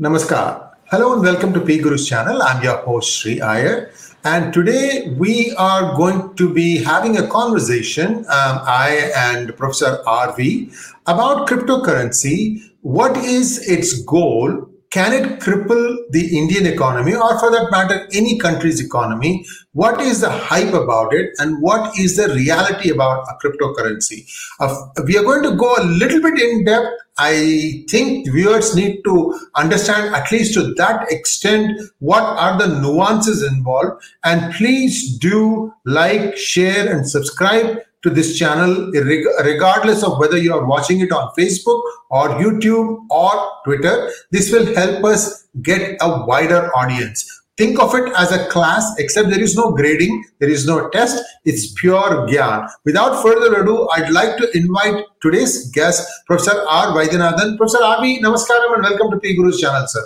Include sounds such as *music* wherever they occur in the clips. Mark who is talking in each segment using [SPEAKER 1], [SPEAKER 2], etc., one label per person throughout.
[SPEAKER 1] Namaskar. Hello and welcome to P Guru's channel. I'm your host Sri Iyer. And today we are going to be having a conversation, um, I and Professor RV, about cryptocurrency. What is its goal? Can it cripple the Indian economy or, for that matter, any country's economy? What is the hype about it and what is the reality about a cryptocurrency? Uh, we are going to go a little bit in depth. I think viewers need to understand, at least to that extent, what are the nuances involved. And please do like, share, and subscribe to this channel, regardless of whether you are watching it on Facebook or YouTube or Twitter. This will help us get a wider audience. Think of it as a class, except there is no grading, there is no test, it's pure gyan. Without further ado, I'd like to invite today's guest, Professor R. Vaidyanathan. Professor R.V., Namaskaram and welcome to P Guru's channel, sir.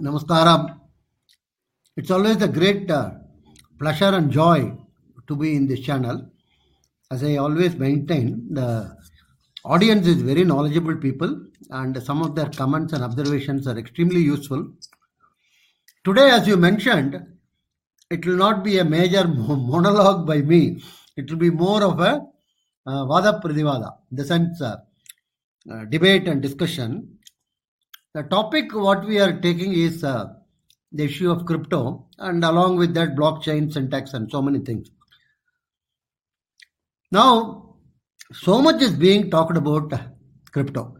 [SPEAKER 2] Namaskaram. It's always a great uh, pleasure and joy to be in this channel. As I always maintain, the audience is very knowledgeable people and some of their comments and observations are extremely useful. Today, as you mentioned, it will not be a major monologue by me. It will be more of a uh, vada pradivada, in the sense uh, uh, debate and discussion. The topic what we are taking is uh, the issue of crypto and along with that blockchain syntax and so many things. Now, so much is being talked about crypto.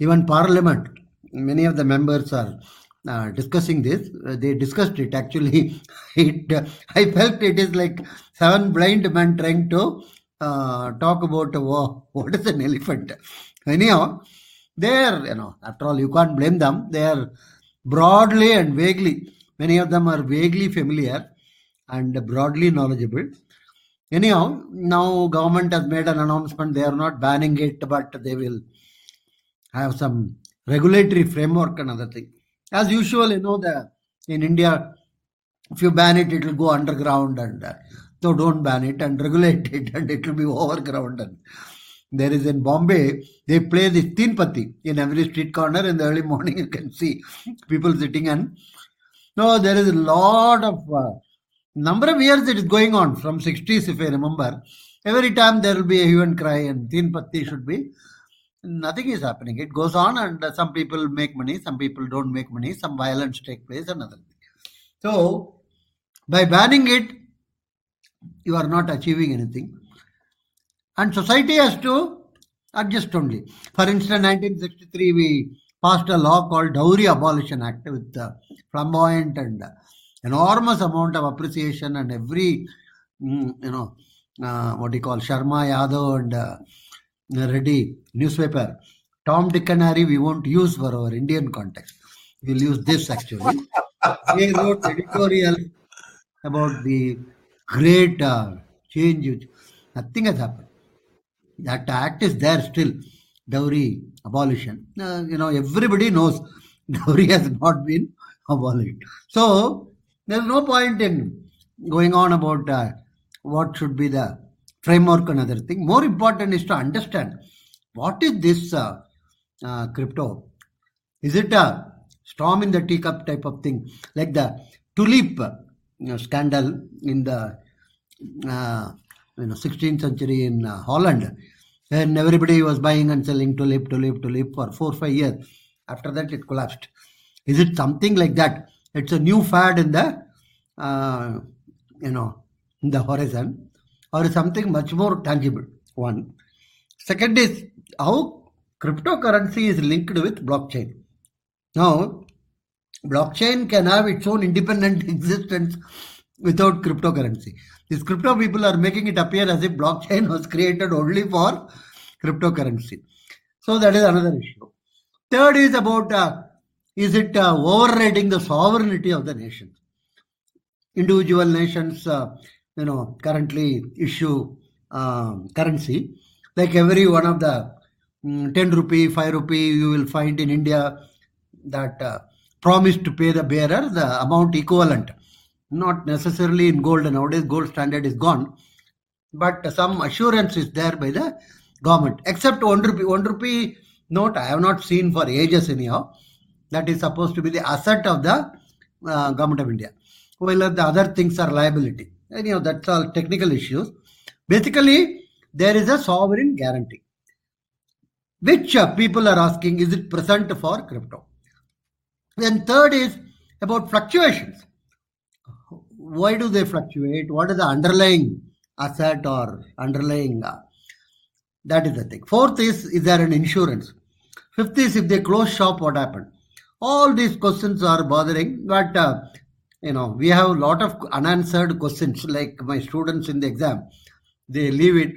[SPEAKER 2] Even Parliament, many of the members are uh, discussing this. Uh, they discussed it actually. *laughs* It uh, I felt it is like seven blind men trying to uh, talk about *laughs* what is an elephant. Anyhow, they are you know after all you can't blame them. They are broadly and vaguely. Many of them are vaguely familiar and broadly knowledgeable anyhow now government has made an announcement. They are not banning it but they will have some regulatory framework and other thing. As usual you know the in india if you ban it it will go underground and uh, so don't ban it and regulate *laughs* it and it will be overground. And there is in bombay they play this teen patti in every street corner in the early *laughs* morning you can see people sitting and no there is a lot of uh, number of years it is going on from 60s if i remember. Every time there will be a hue and cry and teen patti should be nothing is happening. It goes on and some people make money some people don't make money some violence take place another thing so by banning it you are not achieving anything. And society has to adjust only. For instance 1963 we passed a law called dowry abolition act with the flamboyant and uh, enormous amount of appreciation and every mm, you know uh, what do you call Sharma Yadav and uh, Reddy newspaper. Tom, Dick and Harry we won't use for our Indian context. We'll use this actually. they wrote editorial about the great uh, change. Nothing has happened. That act is there still. Dowry abolition. Uh, you know, everybody knows *laughs* dowry has not been abolished. So there's no point in going on about uh, what should be the framework and other thing. More important is to understand what is this uh, uh, crypto. Is it a storm in the teacup type of thing, like the tulip you know, scandal in the uh, you know 16th century in uh, Holland, when everybody was buying and selling tulip, tulip, tulip for four five years. After that, it collapsed. Is it something like that? It's a new fad in the, uh, you know, in the horizon, or something much more tangible. One. Second is how cryptocurrency is linked with blockchain. Now, blockchain can have its own independent *laughs* existence without cryptocurrency. These crypto people are making it appear as if blockchain *laughs* was created only for cryptocurrency. So that is another issue. Third is about uh, is it uh, overriding the sovereignty of the nations? Individual nations, uh, you know, currently issue um, currency. Like every one of the um, 10 rupee, 5 rupee, you will find in India that uh, promise to pay the bearer the amount equivalent. Not necessarily in gold. Nowadays, gold standard is gone. But some assurance is there by the government. Except 1 rupee. 1 rupee note I have not seen for ages anyhow that is supposed to be the asset of the uh, government of India, while the other things are liability. You know, that's all technical issues. Basically, there is a sovereign guarantee, which uh, people are asking, is it present for crypto? Then third is about fluctuations. Why do they fluctuate? What is the underlying asset or underlying? Uh, that is the thing. Fourth is, is there an insurance? Fifth is, if they close shop, what happened? All these questions are bothering, but uh, you know, we have a lot of unanswered questions. Like my students in the exam, they leave it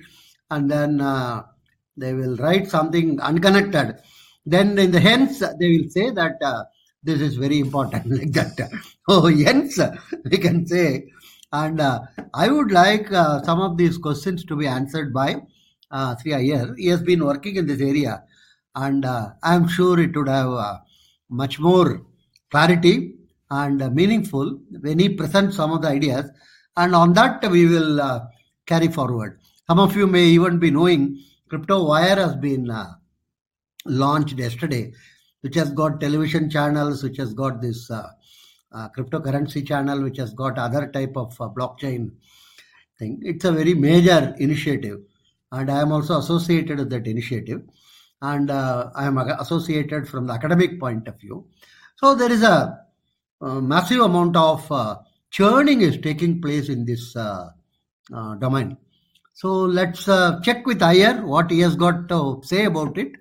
[SPEAKER 2] and then uh, they will write something unconnected. Then in the hence, they will say that uh, this is very important, *laughs* like that. Oh, hence, *laughs* we can say. And uh, I would like uh, some of these questions to be answered by uh, Sri Iyer. He has been working in this area, and uh, I am sure it would have uh, much more clarity and meaningful when he presents some of the ideas. And on that, we will uh, carry forward. Some of you may even be knowing Crypto Wire has been uh, launched yesterday, which has got television channels, which has got this uh, uh, cryptocurrency channel, which has got other type of uh, blockchain thing. It's a very major initiative, and I am also associated with that initiative, and uh, I am associated from the academic point of view. So there is a, a massive amount of uh, churning is taking place in this uh, uh, domain. So let's uh, check with Iyer what he has got to say about it.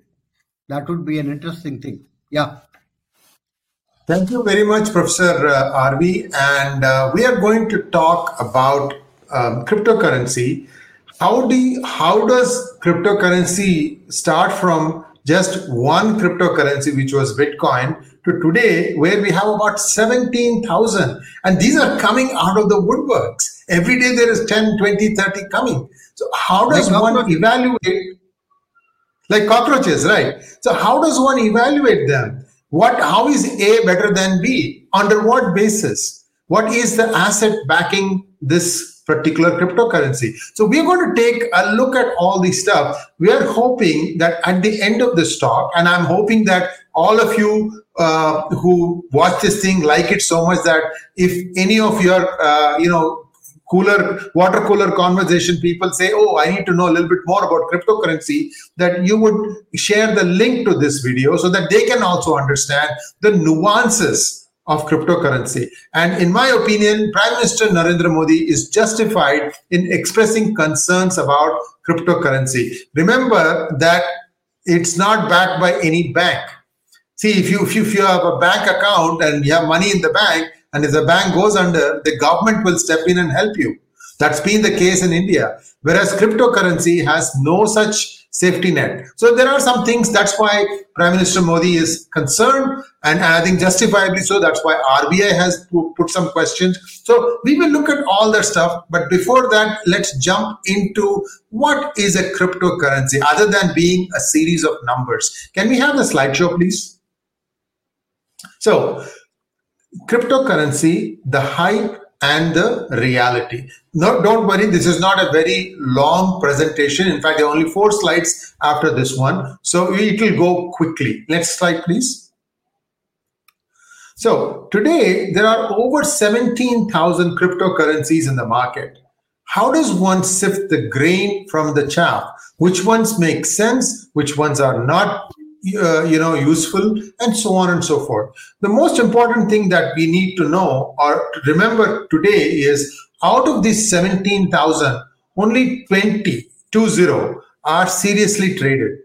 [SPEAKER 2] That would be an interesting thing. Yeah.
[SPEAKER 1] Thank you very much, Professor uh, RV. And uh, we are going to talk about um, cryptocurrency. How do you- how does cryptocurrency start from just one cryptocurrency, which was Bitcoin, to today, where we have about 17,000? And these are coming out of the woodworks. Every day there is 10, 20, 30 coming. So how does
[SPEAKER 2] Like
[SPEAKER 1] one evaluate like cockroaches right so how does one evaluate them what how is a better than b under what basis what is the asset backing this particular cryptocurrency. So we're going to take a look at all this stuff. We are hoping that at the end of this talk and i'm hoping that all of you uh, who watch this thing like it so much that if any of your uh, you know cooler water cooler conversation people say oh i need to know a little bit more about cryptocurrency that you would share the link to this video so that they can also understand the nuances of cryptocurrency and in my opinion prime minister narendra modi is justified in expressing concerns about cryptocurrency remember that it's not backed by any bank See, if you, if you if you have a bank account and you have money in the bank, and if the bank goes under, the government will step in and help you. That's been the case in India. Whereas cryptocurrency has no such safety net. So there are some things. That's why Prime Minister Modi is concerned, and I think justifiably so. That's why RBI has put some questions. So we will look at all that stuff. But before that, let's jump into what is a cryptocurrency other than being a series of numbers. Can we have the slideshow, please? So, cryptocurrency, the hype and the reality. No, don't worry, this is not a very long presentation. In fact, there are only four slides after this one. So, it will go quickly. Next slide, please. So, today there are over 17,000 cryptocurrencies in the market. How does one sift the grain from the chaff? Which ones make sense? Which ones are not uh, you know useful and so on and so forth. The most important thing that we need to know or to remember today is out of these 17000 only 20 20 are seriously traded.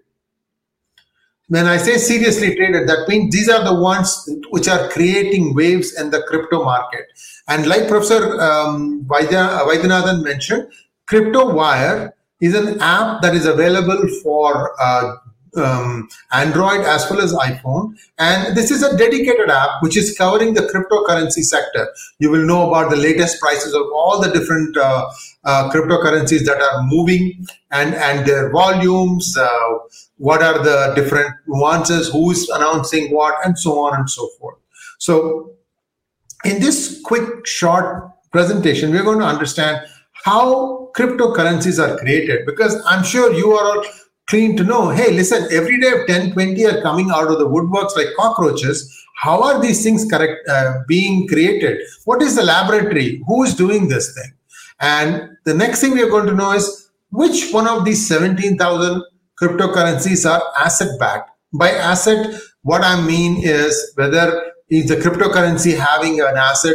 [SPEAKER 1] When i say seriously traded that means these are the ones which are creating waves in the crypto market. And like professor um, Vaidya, vaidyanathan mentioned crypto wire is an app that is available for uh, um, Android as well as iPhone. And this is a dedicated app which is covering the cryptocurrency sector. You will know about the latest prices of all the different uh, uh, cryptocurrencies that are moving and, and their volumes, uh, what are the different nuances, who is announcing what, and so on and so forth. So, in this quick, short presentation, we're going to understand how cryptocurrencies are created because I'm sure you are clean to know hey listen every day 10 20 are coming out of the woodworks like cockroaches. How are these things correct uh, being created? What is the laboratory? Who is doing this thing? And the next thing we are going to know is which one of these 17000 cryptocurrencies are asset backed by asset what i mean is whether is the cryptocurrency having an asset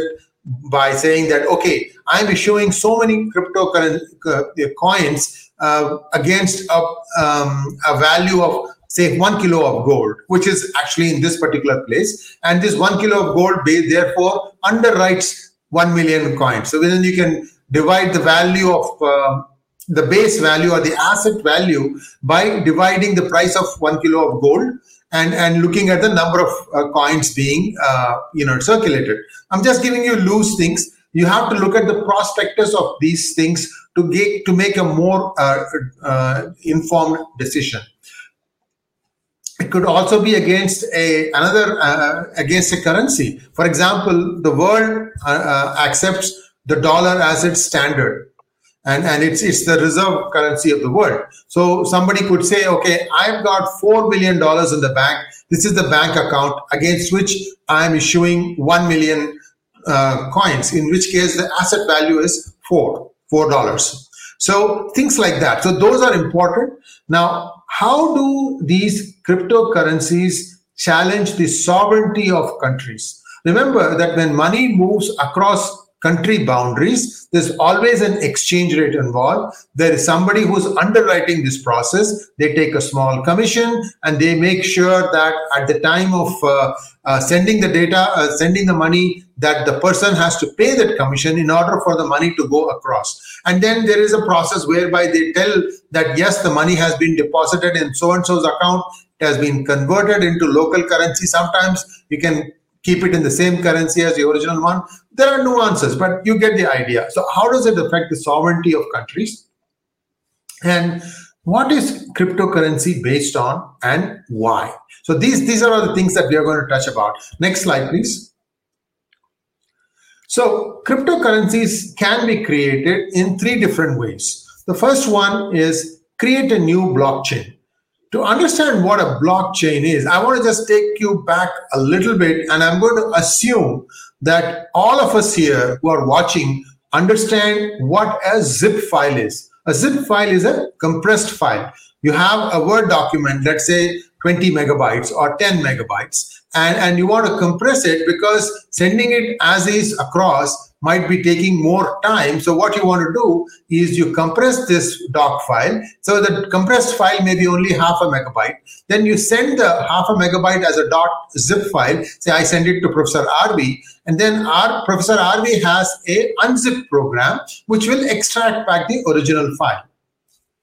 [SPEAKER 1] by saying that okay i'm issuing so many cryptocurrency uh, coins uh, against a, um, a value of say one kilo of gold which is actually in this particular place. And this one kilo of gold base therefore underwrites 1 million coins. So then you can divide the value of uh, the base value or the asset value by dividing the price of one kilo of gold and and looking at the number of uh, coins being uh, you know circulated. I'm just giving you loose things you have to look at the prospectus of these things to get to make a more uh, uh informed decision. It could also be against a another uh, against a currency. For example the world uh, accepts the dollar as its standard and and it's it's the reserve currency of the world. So somebody could say okay i've got 4 billion dollars in the bank. This is the bank account against which i am issuing 1 million uh, coins in which case the asset value is 4 4 dollars. So things like that. So those are important. Now how do these cryptocurrencies challenge the sovereignty of countries? Remember that when money moves across country boundaries. There's always an exchange rate involved. There is somebody who's underwriting this process. They take a small commission and they make sure that at the time of uh, uh, sending the data, uh, sending the money, that the person has to pay that commission in order for the money to go across. And then there is a process whereby they tell that yes, the money has been deposited in so and so's account. It has been converted into local currency. Sometimes you can keep it in the same currency as the original one. There are nuances, but you get the idea. So, how does it affect the sovereignty of countries? And what is cryptocurrency based on and why? So, these, these are the things that we are going to touch about. Next slide, please. So, cryptocurrencies can be created in three different ways. The first one is create a new blockchain to understand what a blockchain is, I want to just take you back a little bit, and I'm going to assume that all of us here who are watching understand what a zip file is. A zip file is a compressed file. You have a Word document, let's say 20 megabytes or 10 megabytes, and, and you want to compress it because sending it as is across might be taking more time. So what you want to do is you compress this doc file. So the compressed file may be only half a megabyte. Then you send the half a megabyte as a dot zip file. Say I send it to Professor RV, and then our Professor RV has a unzip program which will extract back the original file.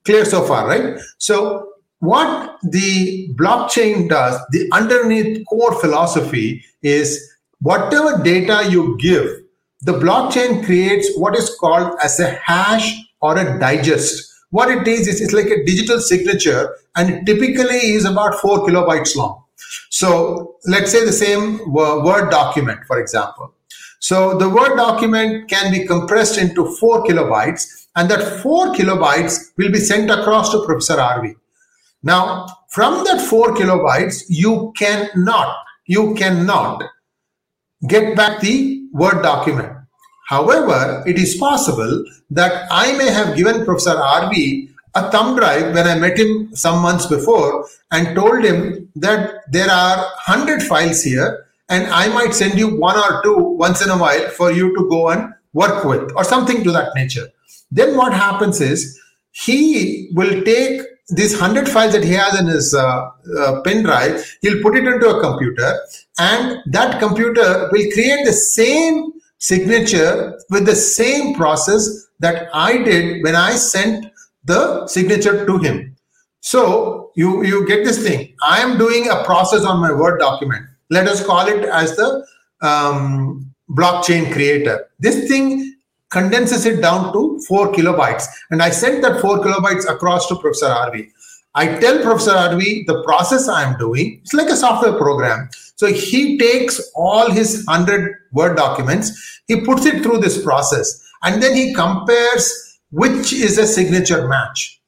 [SPEAKER 1] Clear so far, right? So what the blockchain does, the underneath core philosophy is whatever data you give the blockchain creates what is called as a hash or a digest. What it is, is it's like a digital signature and typically is about four kilobytes long. So let's say the same Word document, for example. So the Word document can be compressed into four kilobytes and that four kilobytes will be sent across to Professor RV. Now, from that four kilobytes, you cannot, you cannot get back the Word document. However, it is possible that I may have given Professor RV a thumb drive when I met him some months before and told him that there are 100 files here and I might send you one or two once in a while for you to go and work with or something to that nature. Then what happens is he will take these 100 files that he has in his uh, uh, pen drive, he'll put it into a computer and that computer will create the same signature with the same process that I did when I sent the signature to him. So you, you get this thing. I am doing a process on my Word document. Let us call it as the um, blockchain creator. This thing condenses it down to four kilobytes. And I sent that four kilobytes across to Professor RV. I tell Professor RV the process I'm doing, it's like a software program. So he takes all his 100 Word documents, he puts it through this process, and then he compares which is a signature match.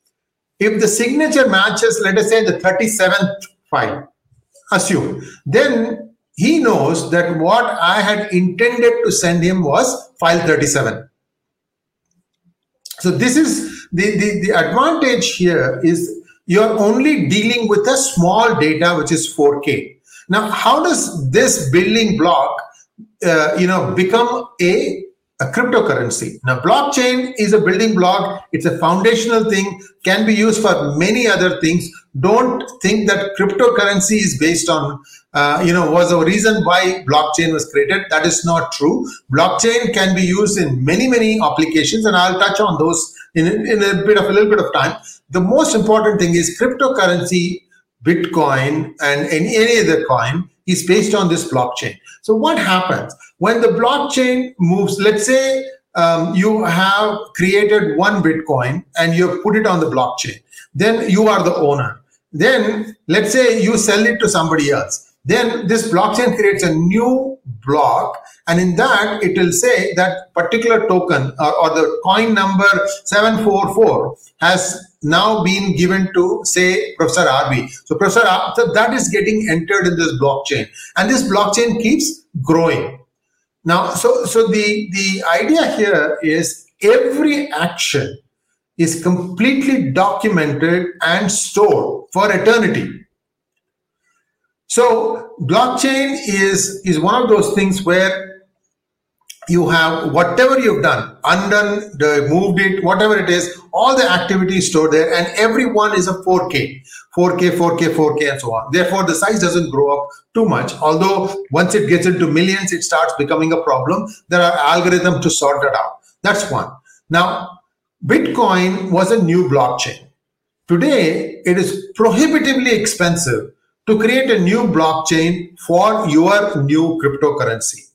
[SPEAKER 1] if the signature matches, let us say the 37th file, assume, then he knows that what I had intended to send him was file 37. So this is the, the, the advantage here is you're only dealing with a small data, which is 4K. Now, how does this building block, uh, you know, become a a cryptocurrency. Now, blockchain is a building block. It's a foundational thing, can be used for many other things. Don't think that cryptocurrency is based on, uh, you know, was the reason why blockchain was created. That is not true. Blockchain can be used in many, many applications, and I'll touch on those in, in a bit of a little bit of time. The most important thing is cryptocurrency, Bitcoin, and any, other coin is based on this blockchain. So what happens when the blockchain moves? Let's say um, you have created one Bitcoin and you put it on the blockchain. Then you are the owner. Then let's say you sell it to somebody else. Then this blockchain creates a new block and in that it will say that particular token or, or the coin number 744 has now been given to say Professor RV. So Professor R, so that is getting entered in this blockchain and this blockchain keeps growing. Now, so, so the, the idea here is every action is completely documented and stored for eternity. So blockchain is, is one of those things where you have whatever you've done, undone, moved it, whatever it is, all the activities stored there, and every one is a 4K, 4K, 4K, 4K, and so on. Therefore, the size doesn't grow up too much. Although once it gets into millions, it starts becoming a problem. There are algorithms to sort that out. That's one. Now, Bitcoin was a new blockchain. Today, it is prohibitively expensive to create a new blockchain for your new cryptocurrency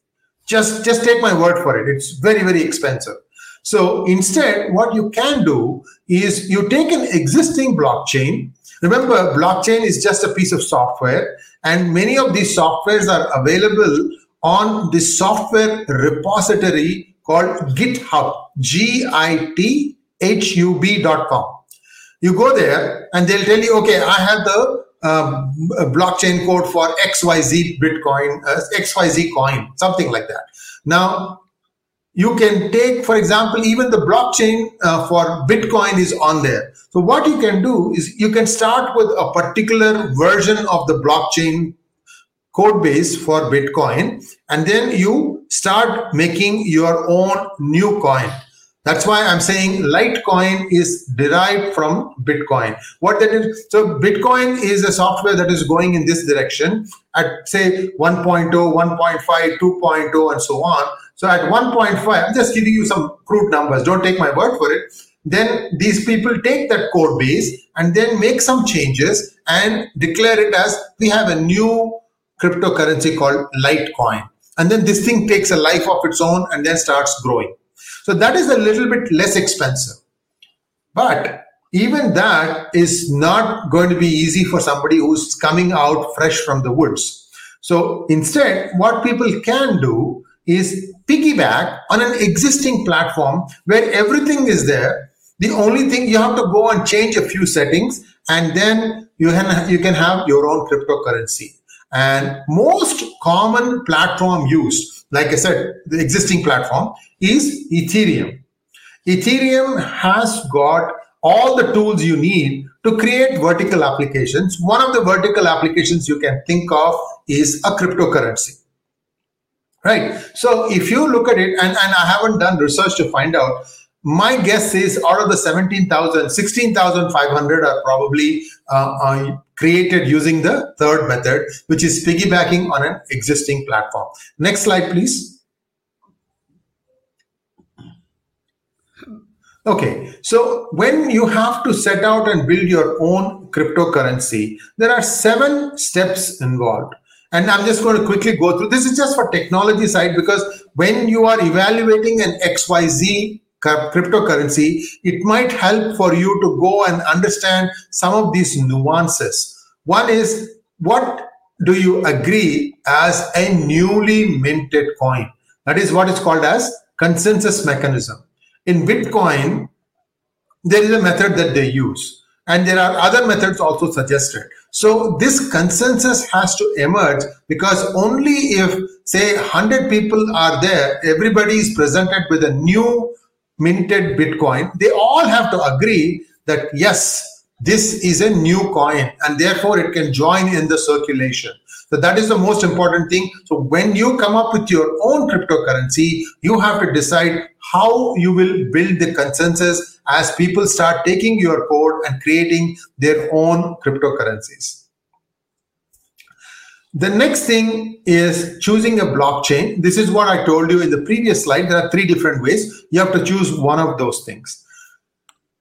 [SPEAKER 1] just, just take my word for it. It's very, very expensive. So instead, what you can do is you take an existing blockchain. Remember, blockchain is just a piece of software, and many of these softwares are available on the software repository called GitHub, G I T H U B.com. You go there, and they'll tell you, okay, I have the um, blockchain code for XYZ Bitcoin, uh, XYZ coin, something like that. Now, you can take, for example, even the blockchain uh, for Bitcoin is on there. So what you can do is you can start with a particular version of the blockchain code base for Bitcoin, and then you start making your own new coin. That's why I'm saying Litecoin is derived from Bitcoin. What that is, so Bitcoin is a software that is going in this direction at say 1.0, 1.5, 2.0, and so on. So at 1.5, I'm just giving you some crude numbers. Don't take my word for it. Then these people take that code base and then make some changes and declare it as we have a new cryptocurrency called Litecoin. And then this thing takes a life of its own and then starts growing. So that is a little bit less expensive. But even that is not going to be easy for somebody who's coming out fresh from the woods. So instead, what people can do is piggyback on an existing platform where everything is there. The only thing you have to go and change a few settings and then you can, you can have your own cryptocurrency. And most common platform use, like I said, the existing platform is Ethereum. Ethereum has got all the tools you need to create vertical applications. One of the vertical applications you can think of is a cryptocurrency. Right. So if you look at it, and, and I haven't done research to find out, my guess is out of the 17,000, 16,500 are probably uh, uh, created using the third method, which is piggybacking on an existing platform. Next slide, please. Okay, so when you have to set out and build your own cryptocurrency, there are seven steps involved. And I'm just going to quickly go through. This is just for technology side because when you are evaluating an XYZ cryptocurrency, it might help for you to go and understand some of these nuances. One is what do you agree as a newly minted coin? That is what is called as consensus mechanism. In Bitcoin, there is a method that they use. and there are other methods also suggested. So this consensus has to emerge because only if say 100 people are there, everybody is presented with a new minted Bitcoin, they all have to agree that yes, this is a new coin and therefore it can join in the circulation. So that is the most important thing. So when you come up with your own cryptocurrency, you have to decide how you will build the consensus as people start taking your code and creating their own cryptocurrencies. The next thing is choosing a blockchain. This is what I told you in the previous slide. There are three different ways. You have to choose one of those things.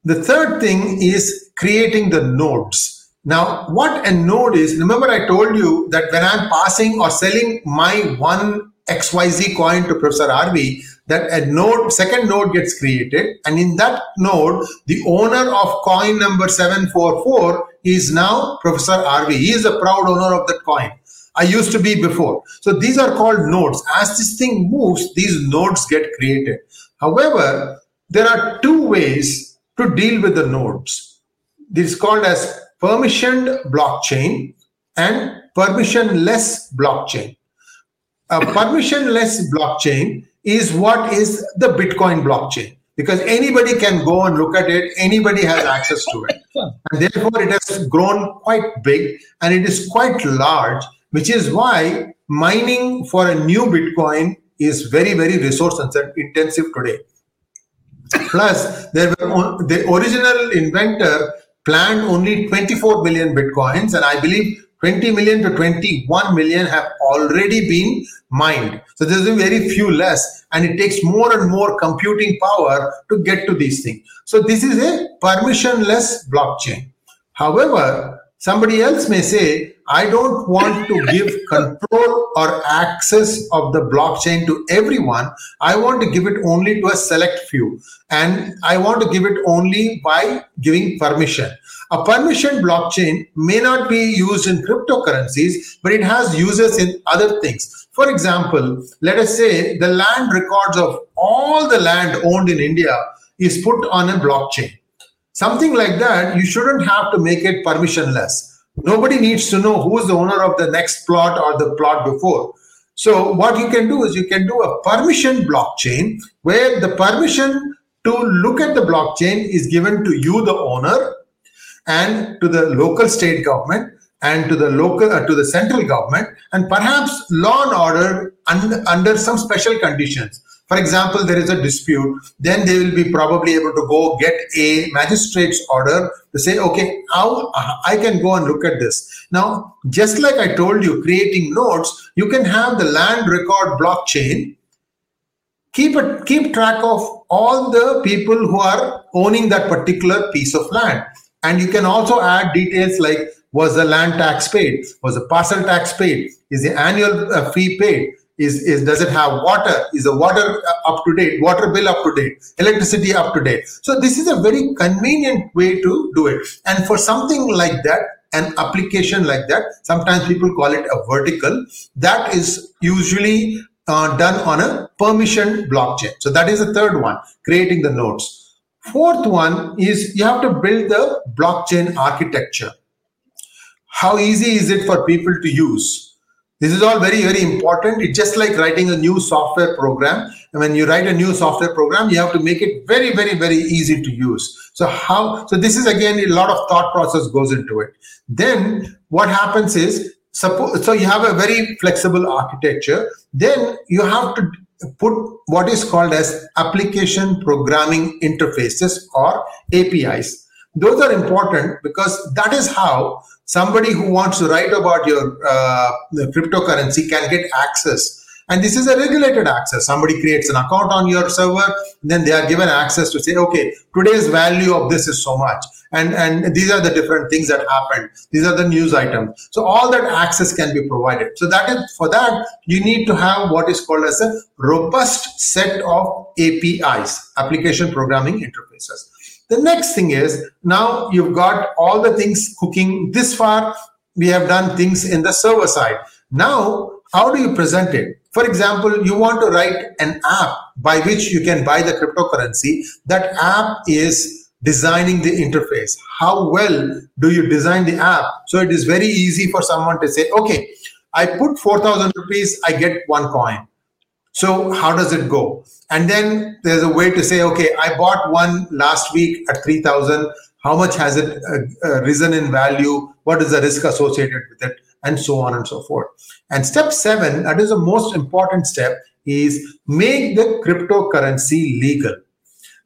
[SPEAKER 1] The third thing is creating the nodes. Now, what a node is, remember I told you that when I'm passing or selling my one XYZ coin to Professor RV, that a node, second node gets created. And in that node, the owner of coin number 744 is now Professor RV. He is the proud owner of that coin. I used to be before. So these are called nodes. As this thing moves, these nodes get created. However, there are two ways to deal with the nodes. This is called as permissioned blockchain and permissionless blockchain. A permissionless blockchain is what is the Bitcoin blockchain because anybody can go and look at it, anybody has access to it. And therefore, it has grown quite big and it is quite large, which is why mining for a new Bitcoin is very, very resource intensive today. Plus, were the original inventor planned only 24 million bitcoins, and I believe 20 million to 21 million have already been mined. So there's a very few less, and it takes more and more computing power to get to these things. So this is a permissionless blockchain. However, somebody else may say, I don't want to give control or access of the blockchain to everyone. I want to give it only to a select few. And I want to give it only by giving permission. A permission blockchain may not be used in cryptocurrencies, but it has uses in other things. For example, let us say the land records of all the land owned in India is put on a blockchain. Something like that, you shouldn't have to make it permissionless Nobody needs to know who is the owner of the next plot or the plot before. So what you can do is you can do a permission blockchain where the permission to look at the blockchain is given to you, the owner, and to the local state government and to the local uh, to the central government and perhaps law and order under, under some special conditions for example, there is a dispute, then they will be probably able to go get a magistrate's order to say, okay, how I can go and look at this. Now, just like I told you, creating nodes, you can have the land record blockchain. Keep it, keep track of all the people who are owning that particular piece of land. And you can also add details like was the land tax paid? Was the parcel tax paid? Is the annual uh, fee paid? Is, is does it have water? Is the water up to date? Water bill up to date? Electricity up to date? So this is a very convenient way to do it. And for something like that an application like that sometimes people call it a vertical that is usually uh, done on a permission blockchain. So that is the third one creating the nodes. Fourth one is you have to build the blockchain architecture. How easy is it for people to use this is all very, very important. It's just like writing a new software program. And when you write a new software program, you have to make it very, very, very easy to use. So how, so this is again, a lot of thought process goes into it. Then what happens is, suppose, so you have a very flexible architecture. Then you have to put what is called as application programming interfaces or APIs. Those are important because that is how somebody who wants to write about your uh, cryptocurrency can get access. And this is a regulated access. Somebody creates an account on your server, then they are given access to say, okay, today's value of this is so much. And, and these are the different things that happened. These are the news items. So all that access can be provided. So that is for that, you need to have what is called as a robust set of APIs, application programming interfaces. The next thing is now you've got all the things cooking this far. We have done things in the server side. Now, how do you present it? For example, you want to write an app by which you can buy the cryptocurrency. That app is designing the interface how well do you design the app so it is very easy for someone to say okay i put 4000 rupees i get one coin so how does it go? And then there's a way to say okay i bought one last week at 3000 how much has it uh, uh, risen in value? What is the risk associated with it? And so on and so forth. And step 7 that is the most important step is make the cryptocurrency legal.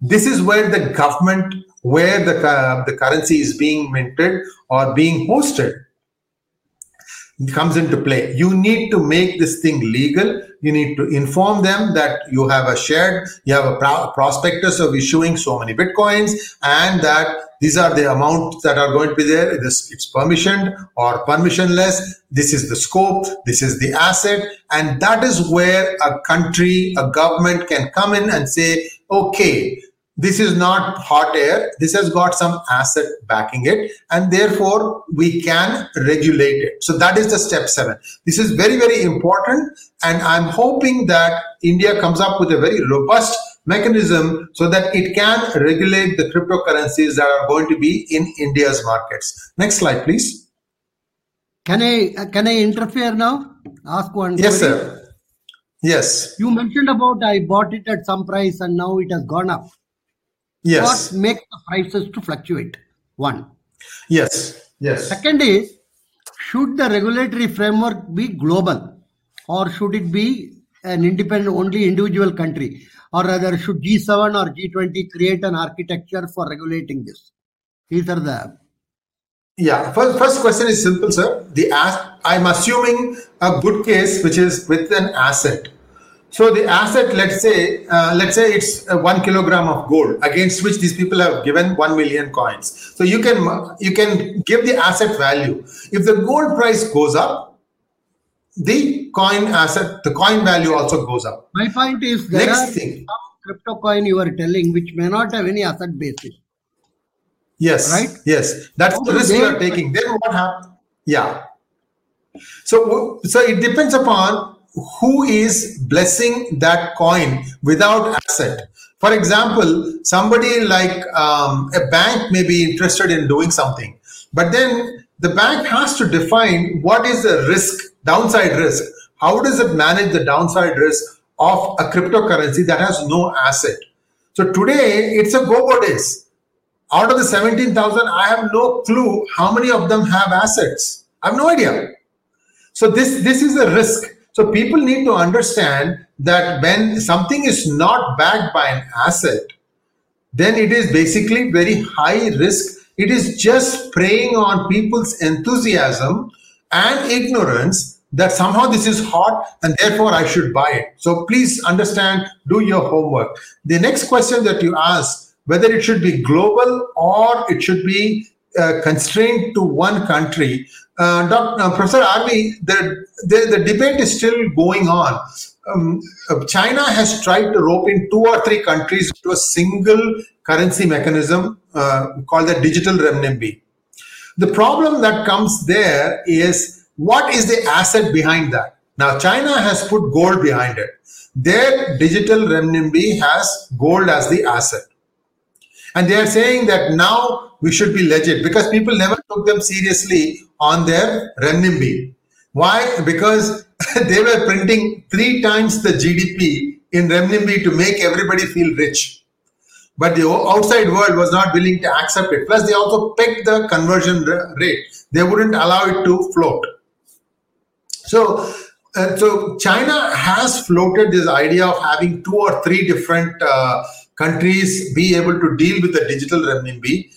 [SPEAKER 1] This is where the government, where the, uh, the currency is being minted or being hosted, comes into play. You need to make this thing legal. You need to inform them that you have a shared, you have a pro- prospectus of issuing so many bitcoins, and that these are the amounts that are going to be there. This it's permissioned or permissionless. This is the scope. This is the asset, and that is where a country, a government can come in and say, okay, this is not hot air. This has got some asset backing it and therefore we can regulate it. So that is the step 7 this is very very important and i'm hoping that india comes up with a very robust mechanism so that it can regulate the cryptocurrencies that are going to be in india's markets. Next slide please.
[SPEAKER 2] Can i can i interfere now? Ask one
[SPEAKER 1] yes sir. Yes.
[SPEAKER 2] You mentioned about i bought it at some price and now it has gone up
[SPEAKER 1] Yes.
[SPEAKER 2] What makes the prices to fluctuate? One.
[SPEAKER 1] Yes. Yes.
[SPEAKER 2] Second is, should the regulatory framework be global or should it be an independent, only individual country? Or rather, should G7 or G20 create an architecture for regulating this? These are the
[SPEAKER 1] yeah, first, first question is simple, sir. The I'm assuming a good case which is with an asset. So the asset, let's say, uh, let's say it's uh, one kilogram of gold against which these people have given one million coins. So you can you can give the asset value. If the gold price goes up, the coin asset, the coin value also goes up.
[SPEAKER 2] My point is there Next are thing. some crypto coin you are telling which may not have any asset basis.
[SPEAKER 1] Yes. Right. Yes. That's How the risk you are taking. Then what happens? Yeah. So so it depends upon who is blessing that coin without asset. For example, somebody like um, a bank may be interested in doing something, but then the bank has to define what is the risk, downside risk. How does it manage the downside risk of a cryptocurrency that has no asset? So today it's a go-go days. Out of the 17,000, I have no clue how many of them have assets. I have no idea. So this, this is a risk so people need to understand that when something is not backed by an asset, then it is basically very high risk. It is just preying on people's enthusiasm and ignorance that somehow this is hot and therefore I should buy it. So please understand, do your homework. The next question that you ask, whether it should be global or it should be uh, constrained to one country. Uh, Dr. Uh, Professor RV, the, the, the, debate is still going on. Um, uh, China has tried to rope in two or three countries to a single currency mechanism uh, called the digital renminbi. The problem that comes there is what is the asset behind that? Now, China has put gold behind it. Their digital renminbi has gold as the asset. And they are saying that now we should be legit because people never took them seriously on their renminbi. Why? Because *laughs* they were printing three times the GDP in renminbi to make everybody feel rich. But the outside world was not willing to accept it. Plus, they also pegged the conversion rate. They wouldn't allow it to float. So, uh, so China has floated this idea of having two or three different uh, countries be able to deal with the digital renminbi.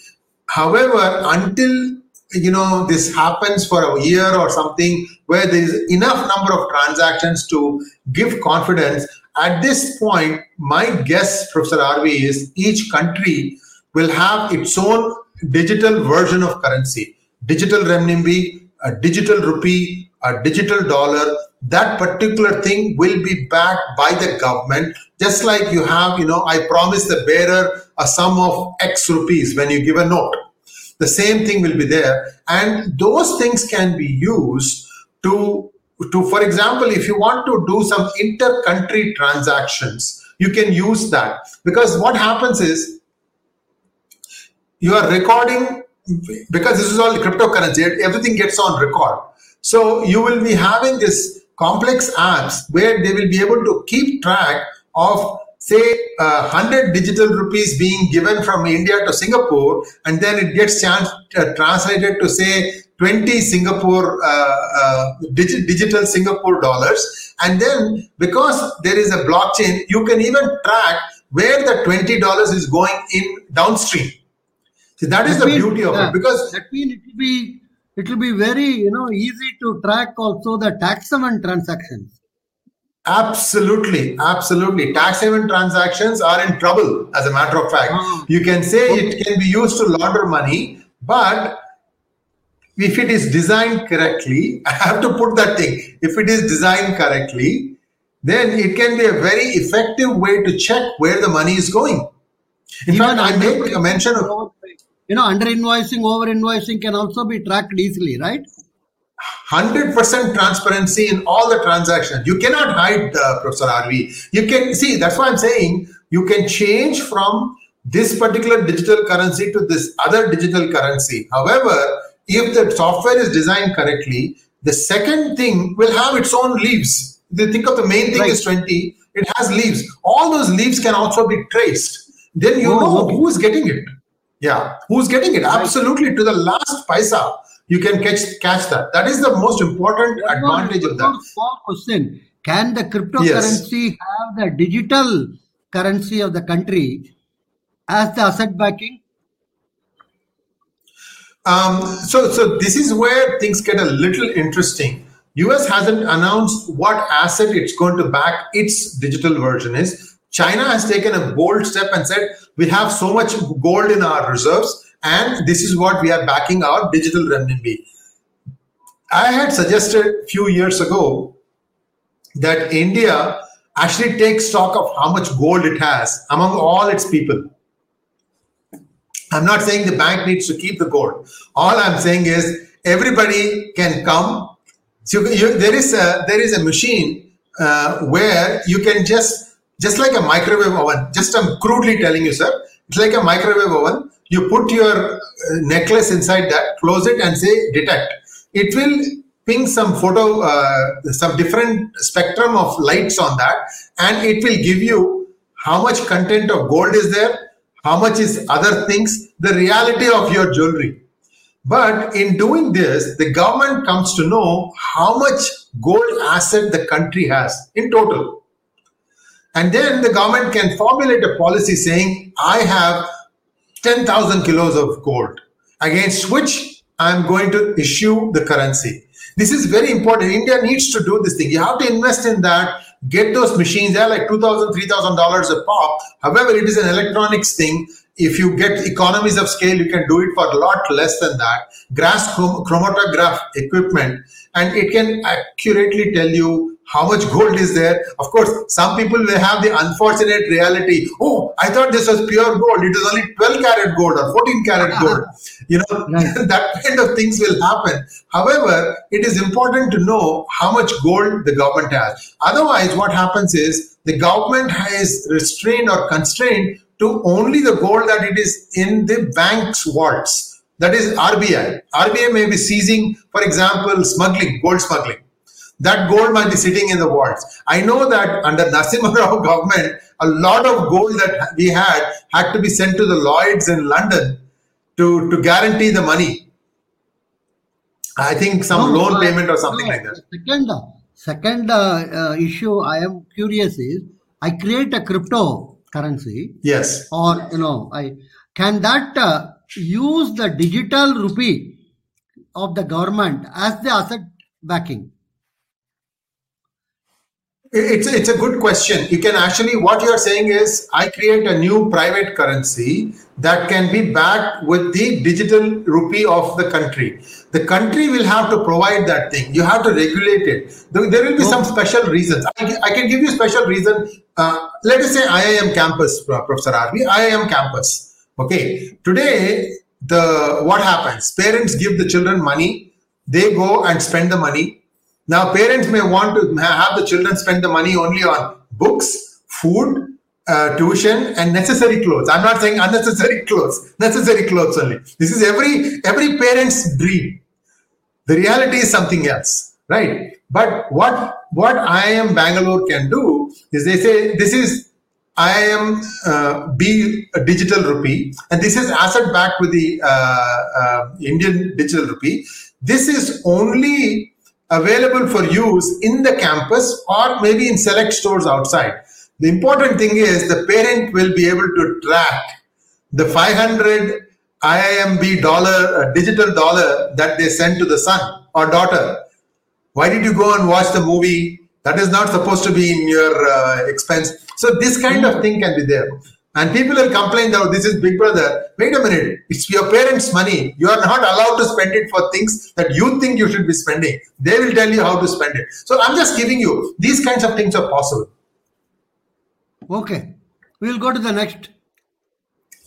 [SPEAKER 1] However, until you know this happens for a year or something where there is enough number of transactions to give confidence at this point my guess professor rv is each country will have its own digital version of currency digital renminbi a digital rupee a digital dollar that particular thing will be backed by the government just like you have you know i promise the bearer a sum of x rupees when you give a note. The same thing will be there. And those things can be used to to for example if you want to do some inter-country transactions you can use that. Because what happens is you are recording because this is all cryptocurrency, everything gets on record. So you will be having this complex apps where they will be able to keep track of say uh, 100 digital rupees being given from India to Singapore and then it gets chance, uh, translated to say 20 Singapore uh, uh digi- digital Singapore dollars and then because there is a blockchain you can even track where the $20 is going in downstream. See, that, that is the means, beauty of it because
[SPEAKER 2] that means it will be it will be very you know easy to track also the tax haven transactions
[SPEAKER 1] Absolutely, absolutely. Tax haven transactions are in trouble, as a matter of fact. Oh. You can say it can be used to launder money, but if it is designed correctly, *laughs* I have to put that thing. If it is designed correctly, then it can be a very effective way to check where the money is going. In Even fact, I made a mention of.
[SPEAKER 2] You know, under invoicing, over invoicing can also be tracked easily, right?
[SPEAKER 1] 100% transparency in all the transactions. You cannot hide, uh, Professor RV. You can see, that's why I'm saying you can change from this particular digital currency to this other digital currency. However, if the software is designed correctly, the second thing will have its own leaves. They think of the main thing right. is 20, it has leaves. All those leaves can also be traced. Then you oh, know okay. who is getting it. Yeah, who's getting it? Absolutely to the last paisa you can catch catch that. That is the most important advantage of that.
[SPEAKER 2] Small question: Can the cryptocurrency yes. have the digital currency of the country as the asset backing?
[SPEAKER 1] Um, so, so this is where things get a little interesting. US hasn't announced what asset it's going to back its digital version is. China has taken a bold step and said we have so much gold in our reserves and this is what we are backing our digital renminbi. I had suggested a few years ago that India actually takes stock of how much gold it has among all its people. I'm not saying the bank needs to keep the gold. All I'm saying is everybody can come. So you, there is a there is a machine uh, where you can just just like a microwave oven. Just I'm crudely telling you, sir. It's like a microwave oven you put your uh, necklace inside that, close it, and say detect. It will ping some photo, uh, some different spectrum of lights on that, and it will give you how much content of gold is there, how much is other things, the reality of your jewelry. But in doing this, the government comes to know how much gold asset the country has in total. And then the government can formulate a policy saying, I have 10,000 kilos of gold against which I'm going to issue the currency. This is very important. India needs to do this thing. You have to invest in that. Get those machines. They're like $2,000, $3,000 a pop. However, it is an electronics thing. If you get economies of scale, you can do it for a lot less than that. Gas chromatograph equipment, and it can accurately tell you how much gold is there. Of course, some people will have the unfortunate reality. Oh, I thought this was pure gold. It is only 12 karat gold or 14 karat *laughs* gold. You know, *laughs* that kind of things will happen. However, it is important to know how much gold the government has. Otherwise, what happens is the government has restrained or constrained to only the gold that it is in the bank's vaults. That is RBI. RBI may be seizing, for example, smuggling, gold smuggling that gold might be sitting in the vaults. I know that under Narasimha Rao *laughs* government, a lot of gold that we had had to be sent to the Lloyds in London to, to guarantee the money. I think some no, loan payment or something no, like that.
[SPEAKER 2] Second, second uh, uh, issue I am curious is I create a cryptocurrency.
[SPEAKER 1] Yes.
[SPEAKER 2] Or you know, I can that uh, use the digital rupee of the government as the asset backing.
[SPEAKER 1] It's a, it's a good question. You can actually, what you're saying is, I create a new private currency that can be backed with the digital rupee of the country. The country will have to provide that thing. You have to regulate it. There will be some special reasons. I, I can give you special reason. Uh, let us say IIM campus, Professor RV, IIM campus. Okay. Today, the what happens? Parents give the children money. They go and spend the money now, parents may want to have the children spend the money only on books, food, uh, tuition and necessary clothes. I'm not saying unnecessary *laughs* clothes, necessary clothes only. This is every every parent's dream. The reality is something else, right? But what what IIM Bangalore can do is they say this is I am uh, B a digital rupee, and this is asset backed with the uh, uh, Indian digital rupee. This is only available for use in the campus or maybe in select stores outside. The important thing is the parent will be able to track the 500 IIMB dollar, uh, digital dollar that they send to the son or daughter. Why did you go and watch the movie? That is not supposed to be in your uh, expense. So this kind of thing can be there. And people will complain that oh, this is Big Brother. Wait a minute, it's your parents' money. You are not allowed to spend it for things that you think you should be spending. They will tell you how to spend it. So I'm just giving you these kinds of things are possible.
[SPEAKER 2] Okay, we'll go to the next.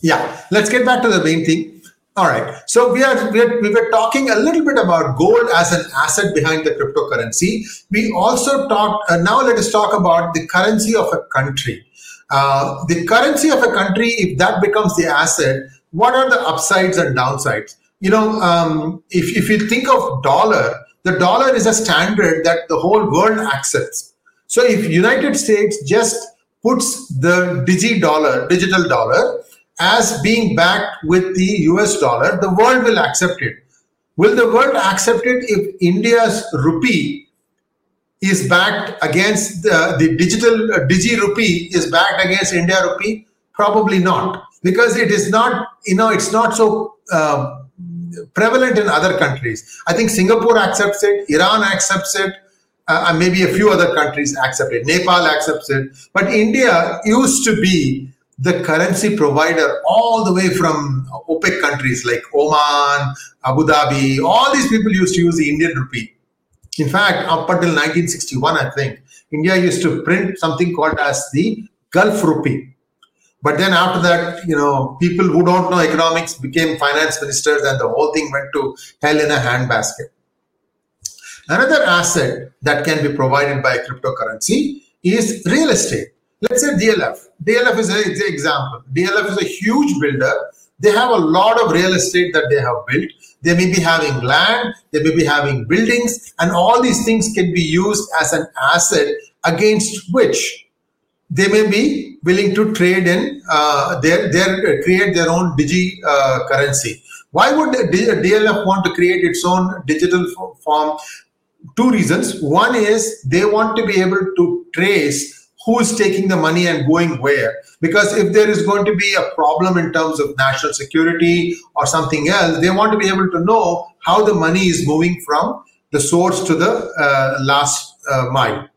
[SPEAKER 1] Yeah, let's get back to the main thing. All right. So we are, we are we were talking a little bit about gold as an asset behind the cryptocurrency. We also talked. Uh, now let us talk about the currency of a country. Uh, the currency of a country, if that becomes the asset, what are the upsides and downsides? You know, um, if if you think of dollar, the dollar is a standard that the whole world accepts. So if United States just puts the digi dollar, digital dollar, as being backed with the US dollar, the world will accept it. Will the world accept it if India's rupee is backed against the, the digital uh, digi rupee is backed against India rupee? Probably not, because it is not, you know, it's not so uh, prevalent in other countries. I think Singapore accepts it, Iran accepts it, uh, maybe a few other countries accept it. Nepal accepts it, but India used to be the currency provider all the way from OPEC countries like Oman, Abu Dhabi, all these people used to use the Indian rupee. In fact, up until 1961, I think, India used to print something called as the Gulf rupee. But then after that, you know, people who don't know economics became finance ministers and the whole thing went to hell in a handbasket. Another asset that can be provided by cryptocurrency is real estate. Let's say DLF. DLF is an example. DLF is a huge builder. They have a lot of real estate that they have built. They may be having land, they may be having buildings, and all these things can be used as an asset against which they may be willing to trade in uh, their, their create their own digi uh, currency. Why would DLF want to create its own digital form? Two reasons. One is they want to be able to trace who's taking the money and going where. Because if there is going to be a problem in terms of national security or something else, they want to be able to know how the money is moving from the source to the uh, last uh, mile.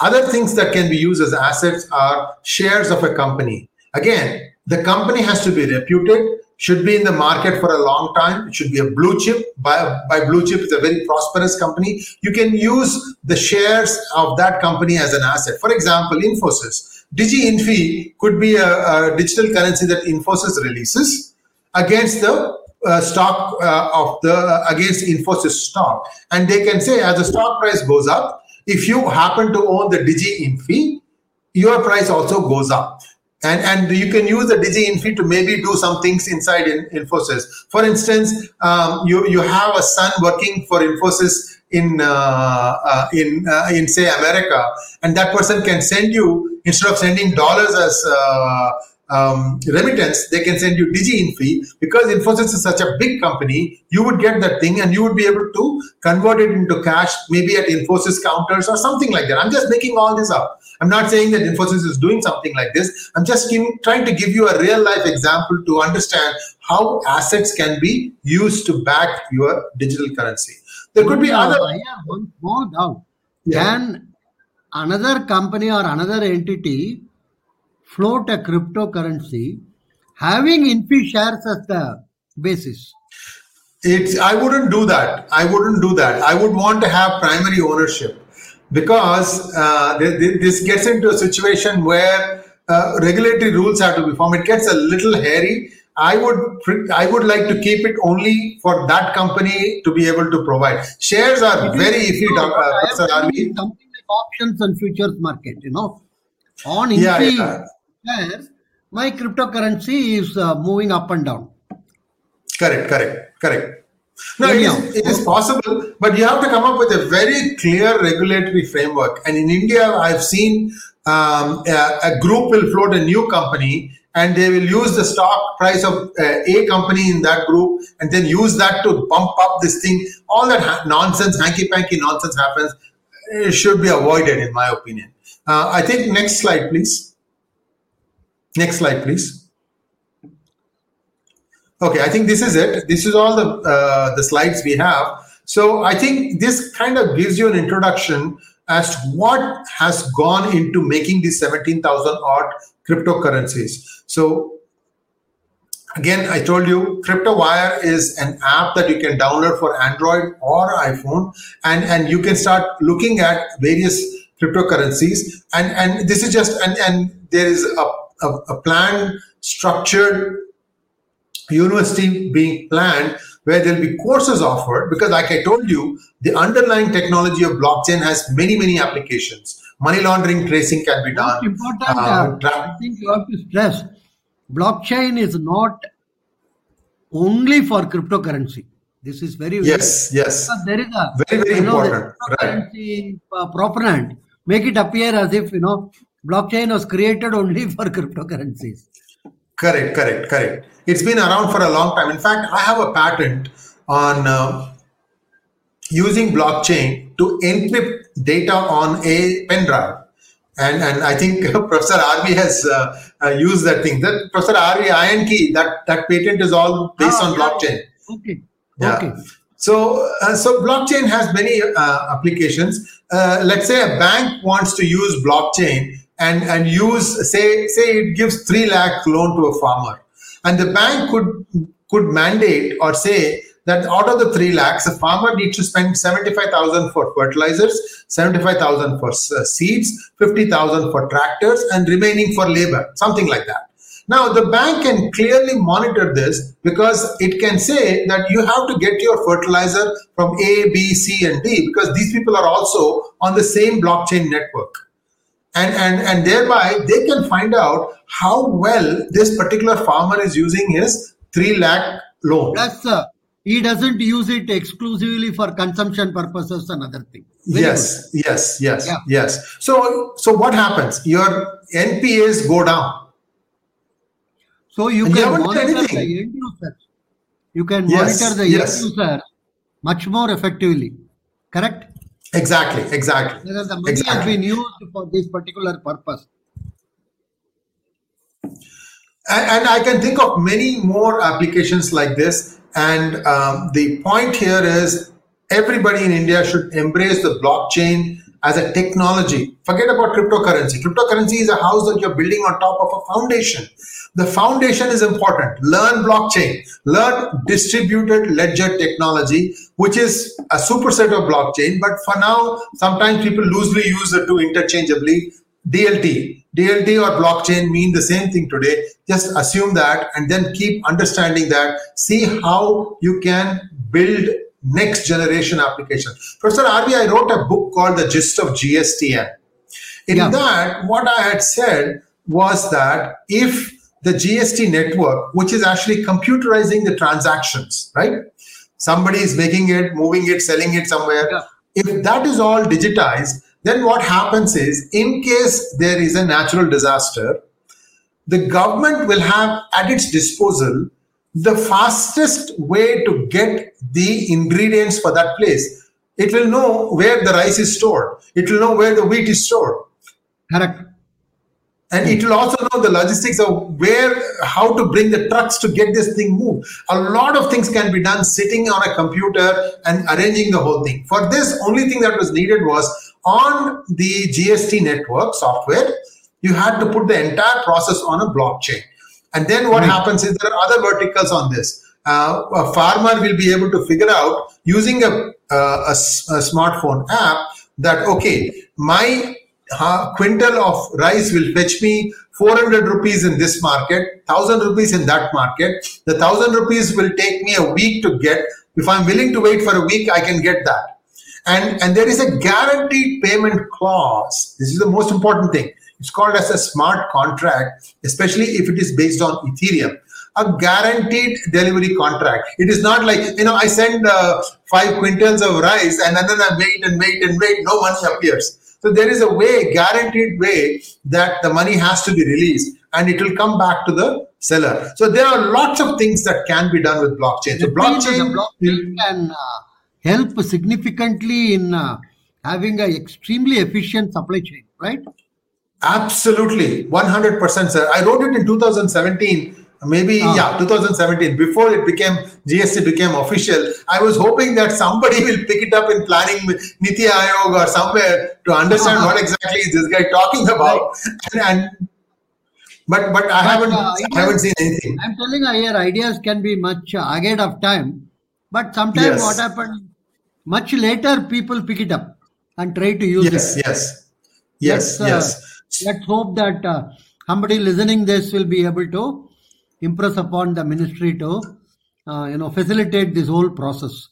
[SPEAKER 1] Other things that can be used as assets are shares of a company. Again, the company has to be reputed, should be in the market for a long time. It should be a blue chip. By, by blue chip, it's a very prosperous company. You can use the shares of that company as an asset. For example, Infosys. DigiInfi could be a, a digital currency that Infosys releases against the uh, stock uh, of the uh, against Infosys stock, and they can say as the stock price goes up, if you happen to own the DigiInfi, your price also goes up and and you can use the DigiInfi to maybe do some things inside in Infosys. For instance, um, you you have a son working for Infosys in uh, uh, in uh, in say America, and that person can send you instead of sending dollars as uh, um, remittance, they can send you DigiInfi because Infosys is such a big company. You would get that thing and you would be able to convert it into cash, maybe at Infosys counters or something like that. I'm just making all this up. I'm not saying that Infosys is doing something like this. I'm just giving, trying to give you a real life example to understand how assets can be used to back your digital currency. There could be other.
[SPEAKER 2] I have one small doubt. Yeah. Can another company or another entity float a cryptocurrency having Infi shares as the basis?
[SPEAKER 1] It's, I wouldn't do that. I wouldn't do that. I would want to have primary ownership because uh, this gets into a situation where uh, regulatory rules have to be formed. It gets a little hairy. I would I would like to keep it only for that company to be able to provide. Shares are very iffy,
[SPEAKER 2] no, uh, Something like options and futures market, you know. On
[SPEAKER 1] Yeah, yeah.
[SPEAKER 2] Shares, my cryptocurrency is uh, moving up and down.
[SPEAKER 1] Correct, correct, correct. No, it is, it is possible, but you have to come up with a very clear regulatory framework. And in India, I've seen um, a, a group will float a new company and they will use the stock price of uh, a company in that group and then use that to bump up this thing. All that ha- nonsense, hanky panky nonsense happens. It should be avoided, in my opinion. Uh, I think next slide, please. Next slide, please. Okay, I think this is it. This is all the uh, the slides we have. So I think this kind of gives you an introduction as to what has gone into making these 17,000 odd cryptocurrencies. So again, I told you CryptoWire is an app that you can download for Android or iPhone, and, and you can start looking at various cryptocurrencies. And, and this is just, and, and there is a, a, a planned, structured university being planned where there'll be courses offered because like i told you the underlying technology of blockchain has many many applications money laundering tracing can be done
[SPEAKER 2] important,
[SPEAKER 1] Uh,
[SPEAKER 2] uh,
[SPEAKER 1] tra-
[SPEAKER 2] I think you have to stress blockchain is not only for cryptocurrency. This is very
[SPEAKER 1] yes yes
[SPEAKER 2] there is a
[SPEAKER 1] Very, very
[SPEAKER 2] know,
[SPEAKER 1] important, right.
[SPEAKER 2] cryptocurrency uh, proponent make it appear as if you know blockchain was created only *laughs* for cryptocurrencies.
[SPEAKER 1] Correct, correct, correct. It's been around for a long time. In fact, I have a patent on uh, using blockchain to encrypt data on a pen drive. And, and I think *laughs* Professor RV has uh, uh, used that thing. That Professor RV Iron Key, that, that patent is all based
[SPEAKER 2] Ah,
[SPEAKER 1] on blockchain.
[SPEAKER 2] Okay.
[SPEAKER 1] Yeah.
[SPEAKER 2] Okay.
[SPEAKER 1] So, uh, so blockchain has many uh, applications. Uh, let's say a bank wants to use blockchain and and use say say it gives three lakh loan to a farmer, and the bank could could mandate or say that out of the three lakhs, a farmer needs to spend seventy five thousand for fertilizers, seventy five thousand for uh, seeds, fifty thousand for tractors, and remaining for labor, something like that. Now, the bank can clearly monitor this because it can say that you have to get your fertilizer from A, B, C, and D because these people are also on the same blockchain network. And, and, and thereby they can find out how well this particular farmer is using his 3 lakh loan.
[SPEAKER 2] Plus, uh, he doesn't use it exclusively for consumption purposes and other things.
[SPEAKER 1] Yes, yes, yes,
[SPEAKER 2] Yeah.
[SPEAKER 1] yes. So, so what happens? Your NPAs go down.
[SPEAKER 2] So you
[SPEAKER 1] And
[SPEAKER 2] can
[SPEAKER 1] done
[SPEAKER 2] monitor the end users. You can
[SPEAKER 1] Yes,
[SPEAKER 2] monitor the
[SPEAKER 1] yes.
[SPEAKER 2] end user much more effectively. Correct?
[SPEAKER 1] Exactly, exactly.
[SPEAKER 2] Because the money has been used for this particular purpose.
[SPEAKER 1] And, and I can think of many more applications like this. And um, the point here is everybody in India should embrace the blockchain as a technology. Forget about cryptocurrency. Cryptocurrency is a house that you're building on top of a foundation. The foundation is important. Learn blockchain, learn distributed ledger technology, which is a superset of blockchain. But for now, sometimes people loosely use the two interchangeably. DLT, DLT or blockchain mean the same thing today. Just assume that and then keep understanding that. See how you can build next generation applications. Professor RV, I wrote a book called The Gist of GSTN. In
[SPEAKER 2] Yeah.
[SPEAKER 1] that, what I had said was that if the GST network, which is actually computerizing the transactions, right? Somebody is making it, moving it, selling it somewhere.
[SPEAKER 2] Yeah.
[SPEAKER 1] If that is all digitized, then what happens is, in case there is a natural disaster, the government will have at its disposal the fastest way to get the ingredients for that place. It will know where the rice is stored. It will know where the wheat is stored
[SPEAKER 2] Correct.
[SPEAKER 1] and it will also know the logistics of where how to bring the trucks to get this thing moved a lot of things can be done sitting on a computer and arranging the whole thing for this only thing that was needed was on the gst network software you had to put the entire process on a blockchain and then what
[SPEAKER 2] Right.
[SPEAKER 1] happens is there are other verticals on this uh, a farmer will be able to figure out using a, uh, a a smartphone app that okay my uh, quintal of rice will fetch me 400 rupees in this market 1000 rupees in that market the 1000 rupees will take me a week to get if i'm willing to wait for a week i can get that and and there is a guaranteed payment clause. This is the most important thing. It's called as a smart contract, especially if it is based on Ethereum. A guaranteed delivery contract. It is not like you know I send uh, five quintals of rice and then I wait and wait and wait. No money appears. So there is a way, guaranteed way, that the money has to be released and it will come back to the seller. So there are lots of things that can be done with blockchain. So blockchain,
[SPEAKER 2] blockchain can uh, help significantly in uh, having an extremely efficient supply chain, right?
[SPEAKER 1] Absolutely, 100%, sir. I wrote it in 2017 maybe uh, yeah 2017 before it became gst became official i was hoping that somebody *laughs* will pick it up in planning niti aayog or somewhere to understand what *laughs* exactly is this guy talking about. Right. and, and, but but i but, haven't uh, i haven't seen anything.
[SPEAKER 2] I'm telling you here ideas can be much ahead of time. But sometimes yes. what happens much later people pick it up and try to use
[SPEAKER 1] yes,
[SPEAKER 2] it.
[SPEAKER 1] yes. Yes yes yes.
[SPEAKER 2] uh, let's hope that uh, somebody listening this will be able to impress upon the ministry to uh, you know facilitate this whole process.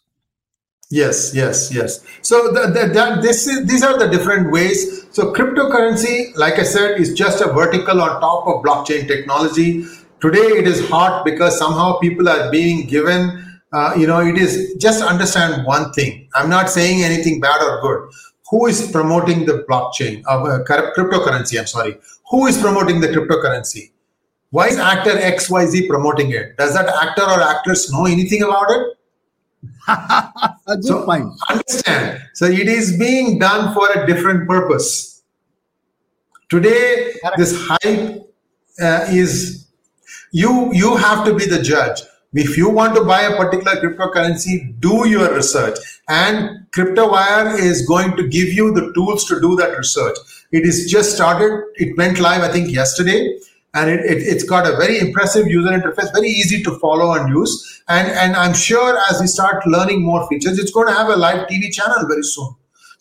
[SPEAKER 1] Yes yes yes. So the, the, the, this is these are the different ways. So cryptocurrency like i said is just a vertical on top of blockchain technology. Today it is hot because somehow people are being given uh, you know it is just understand one thing. I'm not saying anything bad or good who is promoting the blockchain of uh, cryptocurrency i'm sorry who is promoting the cryptocurrency why is actor XYZ promoting it? Does that actor or actress know anything about it? *laughs*
[SPEAKER 2] so, point.
[SPEAKER 1] Understand. So it is being done for a different purpose. Today, Correct. this hype uh, is you. You have to be the judge. If you want to buy a particular cryptocurrency, do your research. And CryptoWire is going to give you the tools to do that research. It is just started. It went live, I think, yesterday and it, it, has got a very impressive user interface, very easy to follow and use. And, and I'm sure as we start learning more features, it's going to have a live TV channel very soon.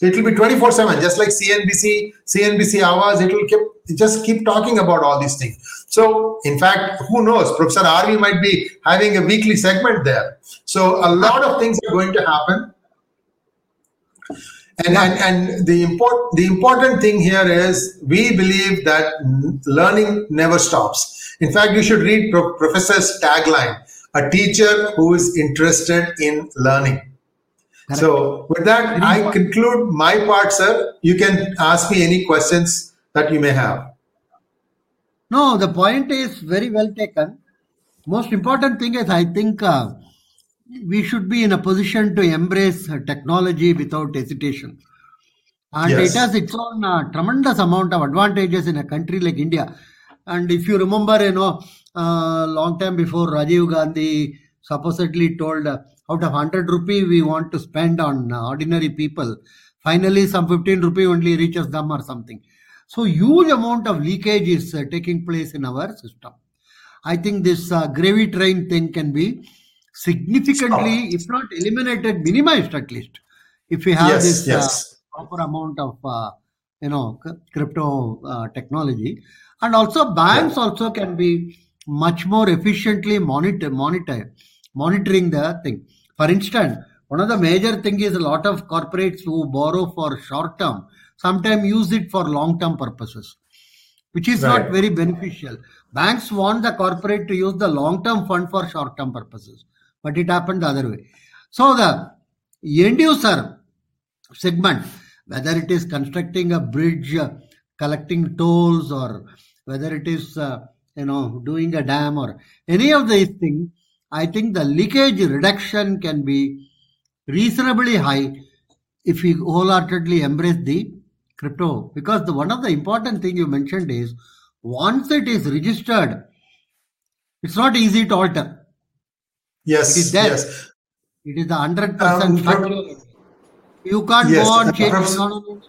[SPEAKER 1] So it will be 24 7, just like CNBC, CNBC hours, it will keep, just keep talking about all these things. So, in fact, who knows? Professor RV might be having a weekly segment there. So, a lot of things are going to happen. And, and, and the import the important thing here is we believe that learning never stops. In fact, you should read Pro- Professor's tagline: "A teacher who is interested in learning." Correct. So, with that, I conclude my part, sir. You can ask me any questions that you may have.
[SPEAKER 2] No, the point is very well taken. Most important thing is, I think. Uh, we should be in a position to embrace technology without hesitation. And yes. it has its own uh, tremendous amount of advantages in a country like India. And if you remember, you know, a uh, long time before Rajiv Gandhi supposedly told uh, out of 100 rupee we want to spend on ordinary people, finally some 15 rupee only reaches them or something. So huge amount of leakage is uh, taking place in our system. I think this uh, gravy train thing can be significantly, if not eliminated, minimized at least, if we have yes, this yes. Uh, proper amount of uh, you know crypto uh, technology, and also banks yeah. also can be much more efficiently monitor monitor monitoring the thing. For instance, one of the major thing is a lot of corporates who borrow for short term sometimes use it for long term purposes which is right. not very beneficial. Banks want the corporate to use the long term fund for short term purposes but it happened the other way. So the end user segment, whether it is constructing a bridge, uh, collecting tolls, or whether it is uh, you know doing a dam or any of these things, I think the leakage reduction can be reasonably high if we wholeheartedly embrace the crypto. Because the one of the important thing you mentioned is once it is registered, it's not easy to alter
[SPEAKER 1] Yes.
[SPEAKER 2] It is there.
[SPEAKER 1] Yes.
[SPEAKER 2] It is the hundred percent um, You can't yes, go on change. No, no, no,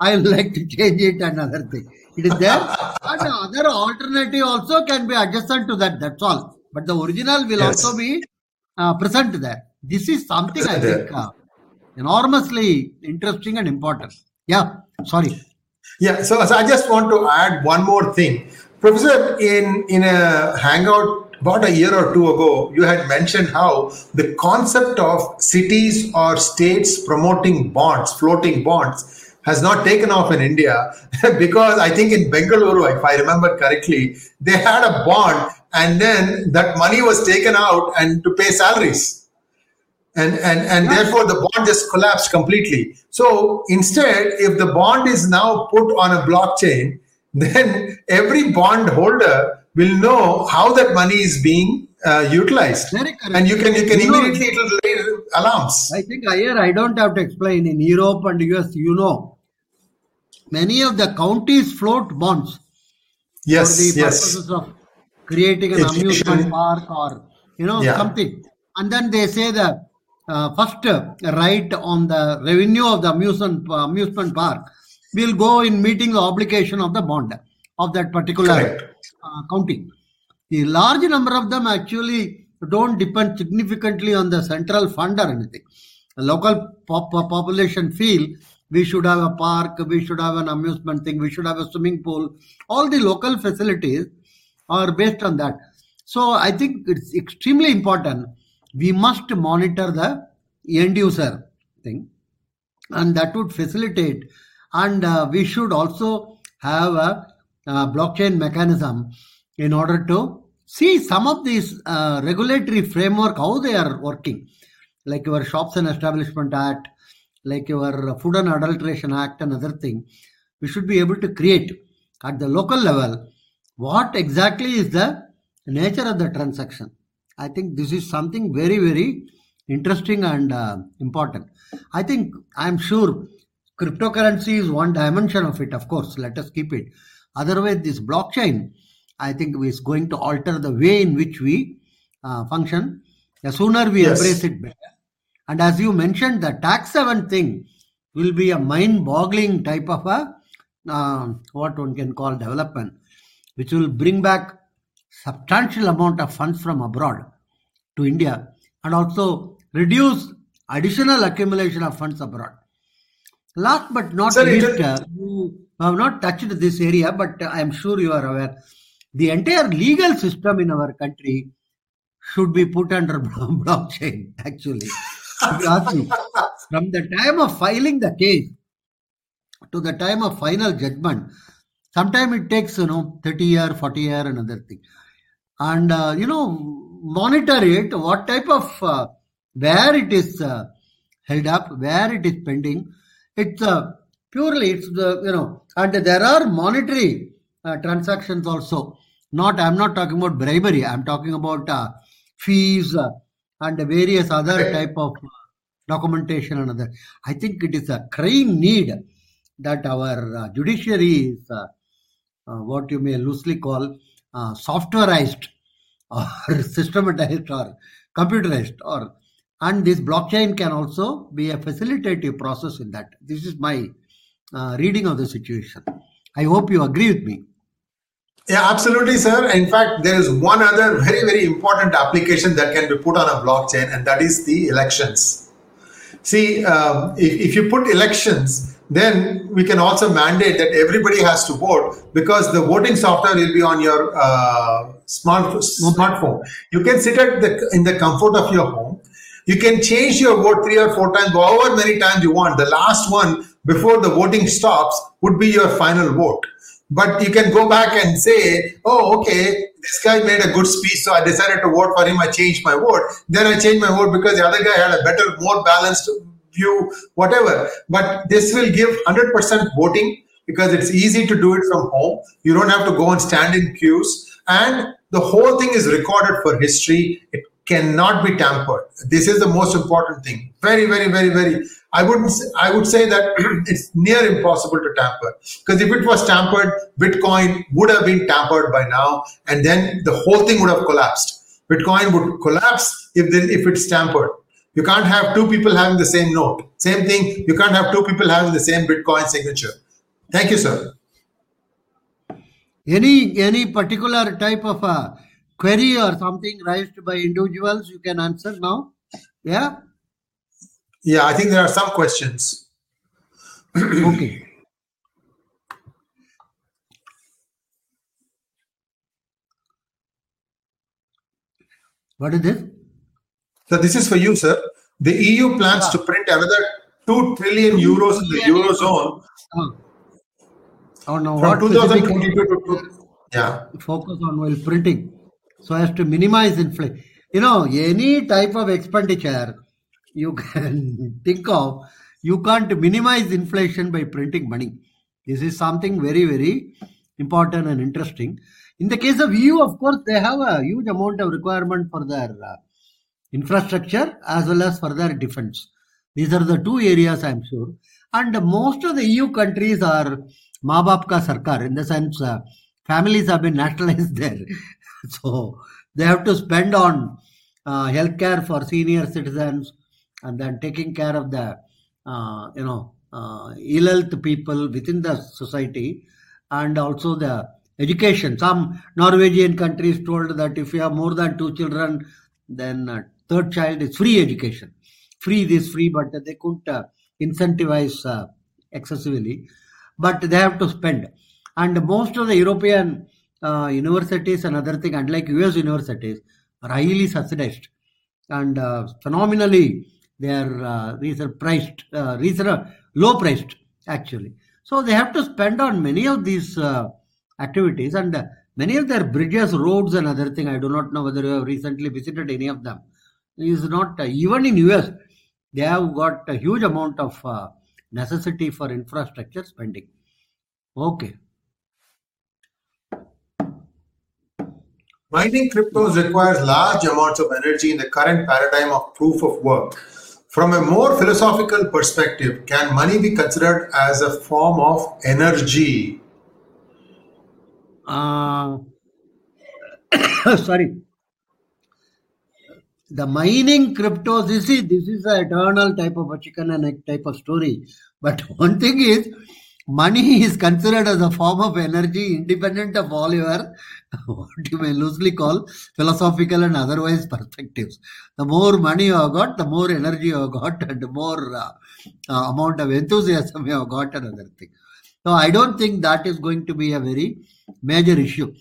[SPEAKER 2] I like to change it. Another thing. It is there. *laughs* but other alternative also can be adjacent to that. That's all. But the original will yes. also be uh, present there. This is something present I think uh, enormously interesting and important. Yeah. Sorry.
[SPEAKER 1] Yeah. So, so I just want to add one more thing, Professor. In in a Hangout about a year or two ago, you had mentioned how the concept of cities or states promoting bonds, floating bonds, has not taken off in India *laughs* because I think in Bengaluru, if I remember correctly, they had a bond and then that money was taken out and to pay salaries. And, and, and therefore the bond just collapsed completely. So instead, if the bond is now put on a blockchain, *laughs* then every bond holder will know how that money is being uh, utilized. And you can you can you immediately know, it'll alarms.
[SPEAKER 2] I think here I don't have to explain in Europe and US, you know, many of the counties float bonds
[SPEAKER 1] yes,
[SPEAKER 2] for the
[SPEAKER 1] yes.
[SPEAKER 2] of creating an amusement park or you know yeah. something. And then they say the uh, first right on the revenue of the amusement uh, amusement park will go in meeting the obligation of the bond of that particular uh, county. The large number of them actually don't depend significantly on the central fund or anything. The local pop- population feel we should have a park, we should have an amusement thing, we should have a swimming pool. All the local facilities are based on that. So I think it's extremely important. We must monitor the end user thing, and that would facilitate. And uh, we should also have a, a, blockchain mechanism in order to see some of these uh, regulatory framework how they are working, like your Shops and Establishment Act, like your Food and Adulteration Act, and other thing. We should be able to create at the local level what exactly is the nature of the transaction. I think this is something very, very interesting and uh, important. I think I'm sure cryptocurrency is one dimension of it, of course. Let us keep it. Otherwise, this blockchain, I think, is going to alter the way in which we uh, function. The sooner we yes. embrace it, better. And as you mentioned, the tax haven thing will be a mind boggling type of a uh, what one can call development which will bring back substantial amount of funds from abroad to India and also reduce additional accumulation of funds abroad. Last but not Sir, least, uh, you have not touched this area, but I am sure you are aware. The entire legal system in our country should be put under *laughs* blockchain, actually. From the time of filing the case to the time of final judgment, Sometimes it takes, you know, 30 year, 40 year, another thing. And, uh, you know, monitor it, what type of, uh, where it is uh, held up, where it is pending. It's uh, purely, it's the, you know, and there are monetary uh, transactions also. Not, I'm not talking about bribery, I'm talking about uh, fees and various other type of documentation and other. I think it is a crying need that our uh, judiciary is uh, what you may loosely call uh, softwareized or *laughs* systematized or computerized or and this blockchain can also be a facilitative process in that. This is my uh, reading of the situation. I hope you agree with me.
[SPEAKER 1] Yeah absolutely sir. In fact there is one other very very important application that can be put on a blockchain and that is the elections. See um, if, if you put elections then we can also mandate that everybody has to vote because the voting software will be on your uh, smart smartphone. You can sit at the in the comfort of your home. You can change your vote three or four times, however many times you want. The last one before the voting stops would be your final vote. But you can go back and say, oh, okay, this guy made a good speech, so I decided to vote for him. I changed my vote. Then I changed my vote because the other guy had a better, more balanced view, whatever. But this will give 100% voting because it's easy to do it from home. You don't have to go and stand in queues. And the whole thing is recorded for history. It cannot be tampered. This is the most important thing. Very, very, very, very. I wouldn't. I would say that *clears throat* it's near impossible to tamper because if it was tampered, Bitcoin would have been tampered by now, and then the whole thing would have collapsed. Bitcoin would collapse if the, if it's tampered. You can't have two people having the same note. Same thing, you can't have two people having the same Bitcoin signature. Thank you, sir.
[SPEAKER 2] Any any particular type of a query or something raised by individuals you can answer now? Yeah?
[SPEAKER 1] Yeah, I think there are some questions. *clears throat*
[SPEAKER 2] okay. What is this?
[SPEAKER 1] So this is for you, sir. The EU plans
[SPEAKER 2] Yeah.
[SPEAKER 1] to print another two trillion euros in the eurozone
[SPEAKER 2] Oh, oh no,
[SPEAKER 1] from
[SPEAKER 2] what
[SPEAKER 1] 2022 to two- yeah.
[SPEAKER 2] focus on while printing so as to minimize inflation. You know, any type of expenditure you can *laughs* think of, you can't minimize inflation by printing money. This is something very, very important and interesting. In the case of EU, of course, they have a huge amount of requirement for their uh, infrastructure as well as further defense. These are the two areas I'm sure. And most of the EU countries are ka sarkar in the sense uh, families have been *laughs* nationalized there. *laughs* so they have to spend on uh, healthcare for senior citizens and then taking care of the uh, you know uh, ill health people within the society and also the education. Some Norwegian countries told that if you have more than two children, then uh, third child is free education. Free this, free, but they couldn't uh, incentivize uh, excessively. But they have to spend. And most of the European uh, universities and other thing, unlike US universities, are highly subsidized and phenomenally they are uh, reason priced, uh, reason low priced actually. So they have to spend on many of these uh, activities and many of their bridges, roads, and other thing. I do not know whether you have recently visited any of them. Is not uh, even in US they have got a huge amount of uh, necessity for infrastructure spending. Okay.
[SPEAKER 1] Mining cryptos requires large amounts of energy in the current paradigm of proof of work. From a more philosophical perspective, can money be considered as a form of energy?
[SPEAKER 2] Uh, *coughs* sorry. The mining cryptos, you see, this is an eternal type of a chicken and egg type of story. But *laughs* one thing is, money is considered as a form of energy independent of all your, *laughs* what you may loosely call philosophical and otherwise perspectives. The more money you have got, the more energy you have got, *laughs* and the more uh, uh, amount of enthusiasm you have got, and other thing. So I don't think that is going to be a very major issue,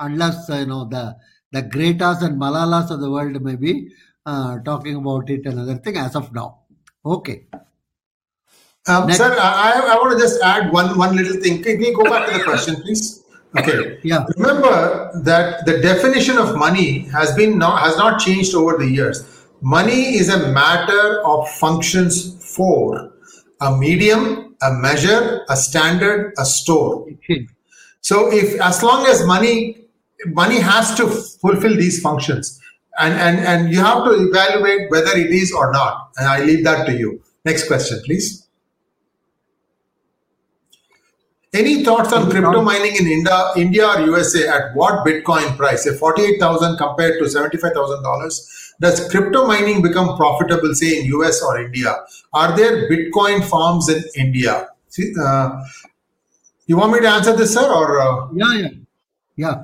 [SPEAKER 2] unless you know the the Gretas and Malalas of the world may be uh, talking about it another thing as of now. Okay.
[SPEAKER 1] Um,
[SPEAKER 2] Next.
[SPEAKER 1] sir, I, I want to just add one, one little thing. Can we go back to the question, please? Okay.
[SPEAKER 2] Yeah.
[SPEAKER 1] Remember that the definition of money has been not has not changed over the years. Money is a matter of functions for a medium, a measure, a standard, a store. So if as long as money money has to fulfill these functions and, and, and you have to evaluate whether it is or not. And I leave that to you. Next question, please. Any thoughts on crypto mining in India, India or USA at what Bitcoin price? Say 48,000 compared to $75,000. Does crypto mining become profitable, say in US or India? Are there Bitcoin farms in India? See, uh, you want me to answer this, sir, or? Uh,
[SPEAKER 2] Yeah, yeah, yeah.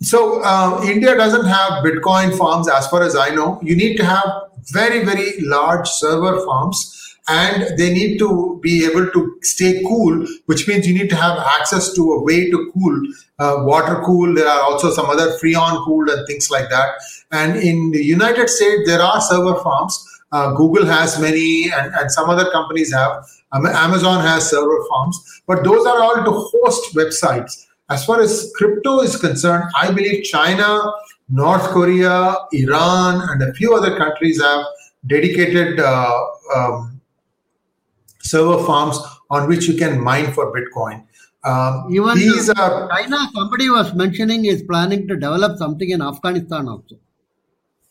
[SPEAKER 1] So uh, India doesn't have Bitcoin farms, as far as I know. You need to have very, very large server farms, and they need to be able to stay cool, which means you need to have access to a way to cool, uh, water cool. There are also some other freon cooled and things like that. And in the United States, there are server farms. Uh, Google has many, and, and some other companies have. Am- Amazon has server farms, but those are all to host websites. As far as crypto is concerned, I believe China, North Korea, Iran, and a few other countries have dedicated uh, um, server farms on which you can mine for Bitcoin. Um,
[SPEAKER 2] Even
[SPEAKER 1] these are
[SPEAKER 2] China, somebody was mentioning is planning to develop something in Afghanistan also.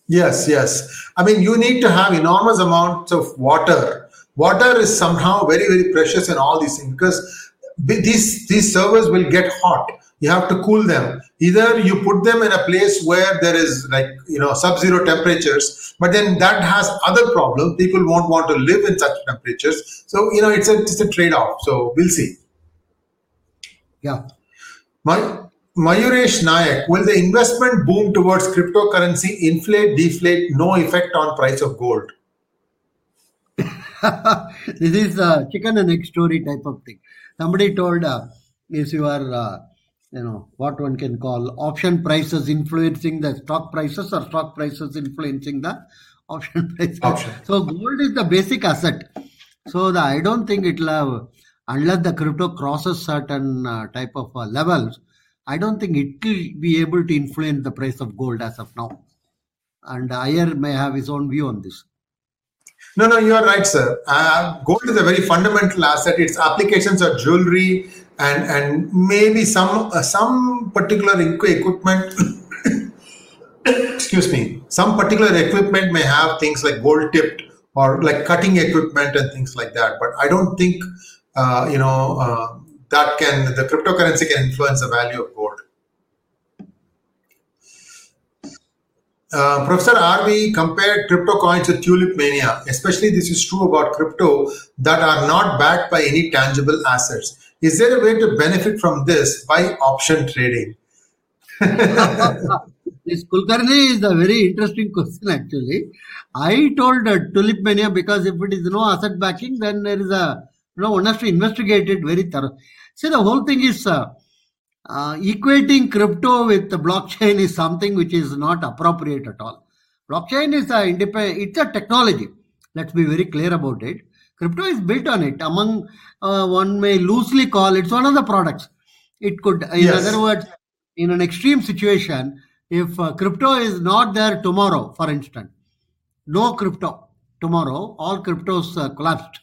[SPEAKER 1] Yes, yes. I mean, you need to have enormous amounts of water. Water is somehow very, very precious in all these things because these these servers will get hot. You have to cool them. Either you put them in a place where there is like you know sub-zero temperatures, but then that has other problems. People won't want to live in such temperatures. So you know it's a it's a trade-off. So we'll see.
[SPEAKER 2] Yeah.
[SPEAKER 1] My, Mayuresh Nayak, will the investment boom towards cryptocurrency inflate, deflate, no effect on price of gold? *laughs*
[SPEAKER 2] this is a chicken and egg story type of thing. Somebody told uh, if you are uh, you know what one can call option prices influencing the stock prices or stock prices influencing the *laughs* option prices.
[SPEAKER 1] Option.
[SPEAKER 2] So gold is the basic asset. So the I don't think it'll have unless the crypto crosses certain uh, type of uh, levels. I don't think it will be able to influence the price of gold as of now. And Iyer may have his own view on this.
[SPEAKER 1] No, no, you are right, sir. Uh, gold is a very fundamental asset. Its applications are jewelry and and maybe some uh, some particular equipment. *coughs* excuse me. Some particular equipment may have things like gold tipped or like cutting equipment and things like that. But I don't think uh, you know uh, that can the cryptocurrency can influence the value of gold. Uh, Professor RV compared crypto coins to tulip mania. Especially, this is true about crypto that are not backed by any tangible assets. Is there a way to benefit from this by option trading? *laughs*
[SPEAKER 2] this Kulkarni is a very interesting question actually. I told uh, Tulip Mania because if it is no asset backing, then there is a, you know, one has to investigate it very thorough. See, the whole thing is uh, uh, equating crypto with the blockchain is something which is not appropriate at all. Blockchain is a independent, it's a technology. Let's be very clear about it. Crypto is built on it. Among uh, one may loosely call it, it's one of the products. It could, in
[SPEAKER 1] Yes.
[SPEAKER 2] other words, in an extreme situation, if uh, crypto is not there tomorrow, for instance, no crypto tomorrow, all cryptos uh, collapsed.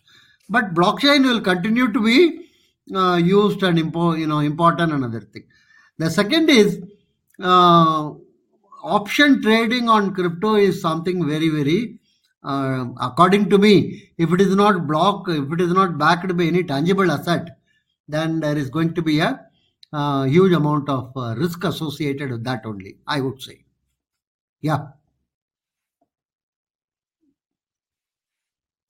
[SPEAKER 2] But blockchain will continue to be uh, used and impo- you know important another thing. The second is uh, option trading on crypto is something very very uh, according to me if it is not block if it is not backed by any tangible asset then there is going to be a uh, huge amount of uh, risk associated with that only i would say yeah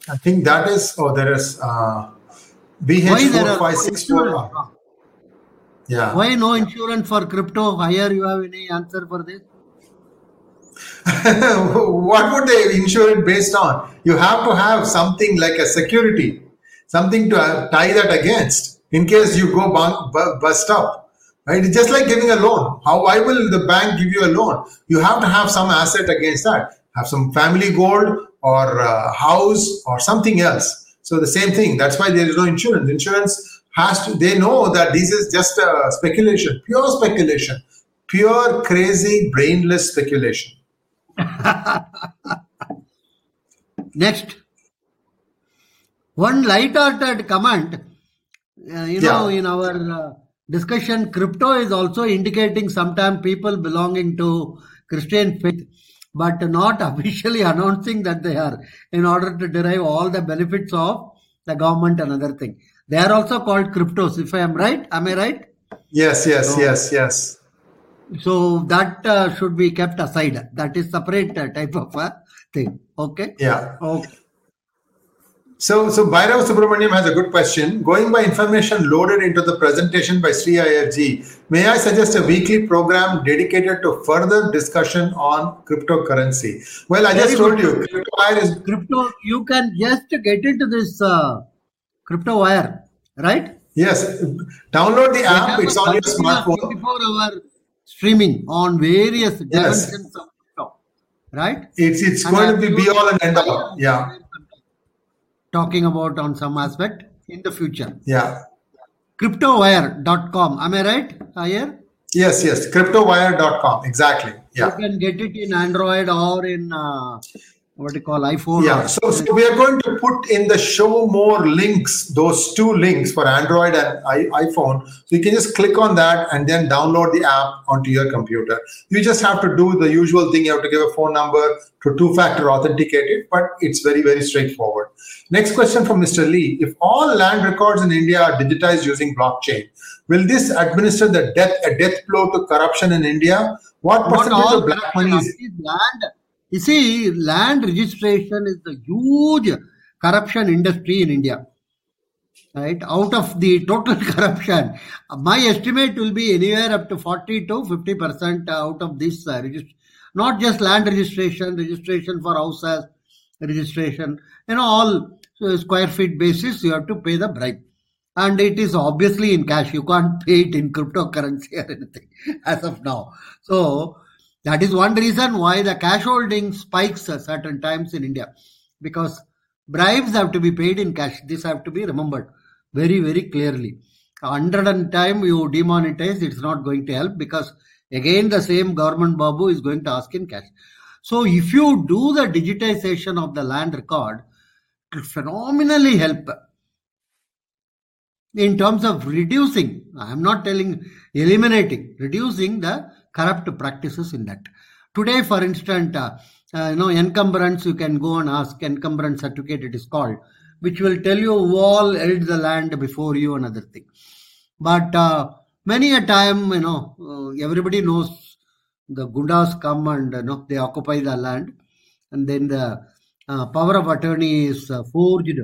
[SPEAKER 1] I think that is, oh, there is uh,
[SPEAKER 2] why there are no
[SPEAKER 1] BH4564.
[SPEAKER 2] insurance?
[SPEAKER 1] Yeah.
[SPEAKER 2] why no insurance for crypto Iyer you have any answer for this *laughs*
[SPEAKER 1] what would they insure it based on? You have to have something like a security, something to uh, tie that against in case you go bu- bust up. Right? It's just like giving a loan. How why will the bank give you a loan? You have to have some asset against that. Have some family gold or uh, house or something else. So the same thing. That's why there is no insurance. Insurance has to. They know that this is just a speculation, pure speculation, pure crazy brainless speculation. *laughs*
[SPEAKER 2] Next, one light-hearted comment. uh, you know,
[SPEAKER 1] Yeah.
[SPEAKER 2] in our uh, discussion, crypto is also indicating sometimes people belonging to Christian faith, but not *laughs* officially announcing that they are, in order to derive all the benefits of the government and other thing. They are also called cryptos. If I am right, am I right?
[SPEAKER 1] Yes, yes,
[SPEAKER 2] So-
[SPEAKER 1] yes, yes.
[SPEAKER 2] So that uh, should be kept aside. That is separate uh, type of a thing. Okay.
[SPEAKER 1] Yeah.
[SPEAKER 2] Okay.
[SPEAKER 1] So, so Bhairav Subramaniam has a good question. Going by information loaded into the presentation by Sri IRG, may I suggest a weekly program dedicated to further discussion on cryptocurrency? Well, I just told you, CryptoWire is
[SPEAKER 2] crypto you can just get into this uh, crypto wire right
[SPEAKER 1] yes. Download the app; it's on your smartphone.
[SPEAKER 2] 24 hour streaming on various dimensions of crypto right
[SPEAKER 1] It's it's
[SPEAKER 2] And
[SPEAKER 1] going to be be all and end all. Yeah,
[SPEAKER 2] talking about on some aspect in the future
[SPEAKER 1] yeah.
[SPEAKER 2] cryptowire.com am i right here
[SPEAKER 1] Yes, yes. Cryptowire.com. Exactly. Yeah.
[SPEAKER 2] you can get it in android or in uh, what you call iphone
[SPEAKER 1] Yeah, so, so we are going to put in the show more links, those two links for Android and I, iPhone. So you can just click on that and then download the app onto your computer. You just have to do the usual thing. You have to give a phone number to two factor authenticate it, but it's very, very straightforward. Next question from Mr. Lee If all land records in India are digitized using blockchain, will this administer the death, a death blow to corruption in India? What percentage of black money is
[SPEAKER 2] land you see land registration is the huge corruption industry in india right out of the total *laughs* corruption my estimate will be anywhere up to 40 to 50 percent out of this uh, not just land registration registration for houses registration you know all uh, square feet basis you have to pay the bribe and it is obviously in cash. You can't pay it in cryptocurrency *laughs* or anything as of now. So that is one reason why the cash holding spikes at certain times in India because bribes have to be paid in cash. This have to be remembered very, very clearly. Hundred and time you demonetize, it's not going to help because again the same government babu is going to ask in cash. So if you do the digitization of the land record, it phenomenally help in terms of reducing. I am not telling eliminating, reducing the corrupt practices in that. Today, for instance, uh, uh, you know, encumbrance, you can go and ask encumbrance certificate, it is called, which will tell you who all held the land before you, another thing. But uh, many a time, you know, uh, everybody knows the gundas come and you know they occupy the land, and then the uh, power of attorney is uh, forged,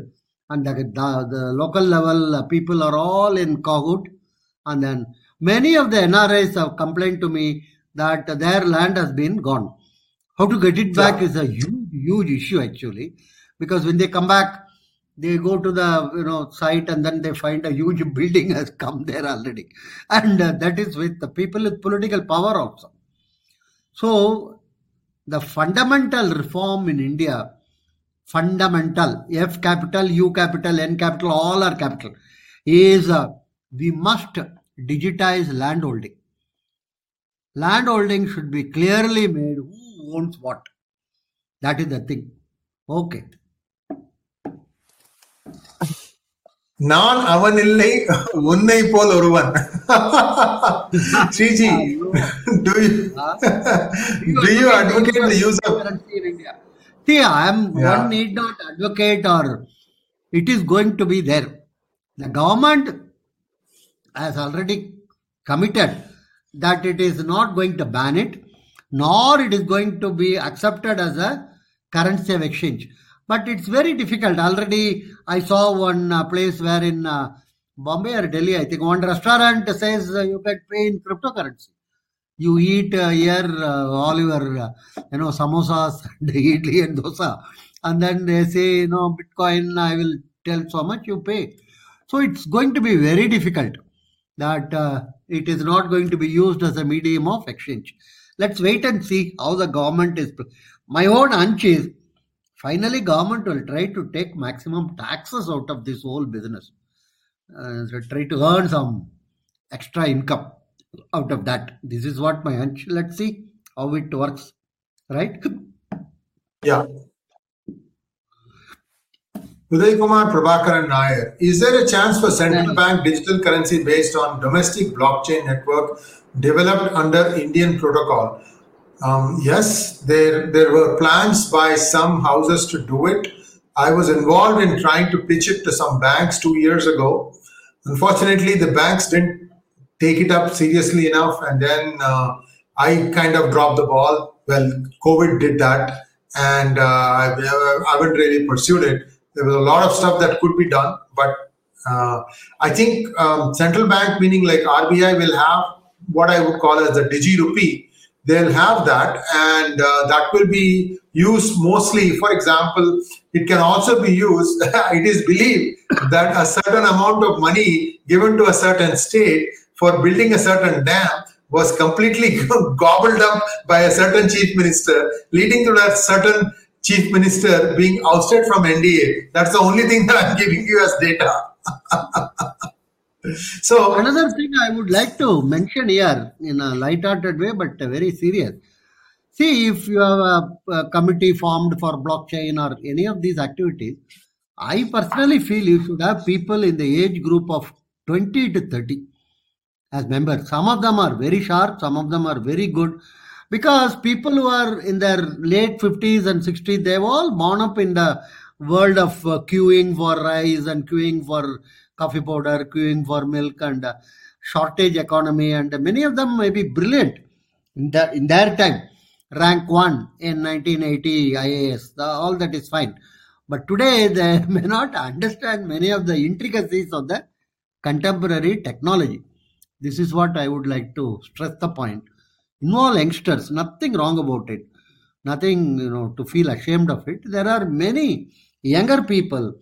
[SPEAKER 2] and the, the, the local level people are all in cahoot, and then many of the NRIs have complained to me that their land has been gone. How to get it back is a huge, huge issue actually, because when they come back, they go to the you know site and then they find a huge *laughs* building has come there already, and uh, that is with the people with political power also. So the fundamental reform in India, fundamental F capital, U capital, N capital, all are capital, is uh, we must digitize landholding. Landholding should be clearly made who owns what. That is the thing. Okay.
[SPEAKER 1] நான் அவன் இல்லை உன்னை போல் ஒருவன் Sreeji do you do you advocate the use of
[SPEAKER 2] currency in India? See, I am
[SPEAKER 1] Yeah.
[SPEAKER 2] one need not advocate or it is going to be there. The government has already committed that it is not going to ban it, nor it is going to be accepted as a currency of exchange. But it's very difficult. Already, I saw one uh, place where in uh, Bombay or Delhi, I think one restaurant says uh, you can pay in cryptocurrency you eat here all your you know samosas *laughs* and idli and dosa and then they say you know bitcoin i will tell so much you pay so it's going to be very difficult that uh, it is not going to be used as a medium of exchange let's wait and see how the government is my own hunch is finally government will try to take maximum taxes out of this whole business uh, try to earn some extra income out of that. This is what my hunch. Let's see how it works. Right?
[SPEAKER 1] Yeah. Uday Kumar Prabhakaran Nair. Is there a chance for central bank digital currency based on domestic blockchain network developed under Indian protocol? Um, yes, there there were plans by some houses to do it. I was involved in trying to pitch it to some banks two years ago. Unfortunately, the banks didn't take it up seriously enough, and then uh, I kind of dropped the ball. Well, COVID did that, and uh, I, I haven't really pursued it. There was a lot of stuff that could be done, but uh, I think um, central bank, meaning like RBI, will have what I would call as the digi rupee. They'll have that, and uh, that will be used mostly. For example, it can also be used. *laughs* it is believed that a certain amount of money given to a certain state for building a certain dam was completely *laughs* gobbled up by a certain chief minister, leading to that certain chief minister being ousted from NDA. That's the only thing that *laughs* I'm giving you as data. *laughs* so,
[SPEAKER 2] Another thing I would like to mention here in a light-hearted way, but very serious. See, if you have a, a committee formed for blockchain or any of these activities, I personally feel you should have people in the age group of 20 to 30 as members. Some of them are very sharp, some of them are very good. Because people who are in their late 50s and 60s, they've all born up in the world of uh, queuing for rice and queuing for coffee powder, queuing for milk and uh, shortage economy. And many of them may be brilliant in, the, in their time. Rank 1 in 1980 IAS, the, all that is fine. But today *laughs* they may not understand many of the intricacies of the contemporary technology. This is what I would like to stress the point. Involve youngsters, nothing wrong about it. Nothing, you know, to feel ashamed of it. There are many younger people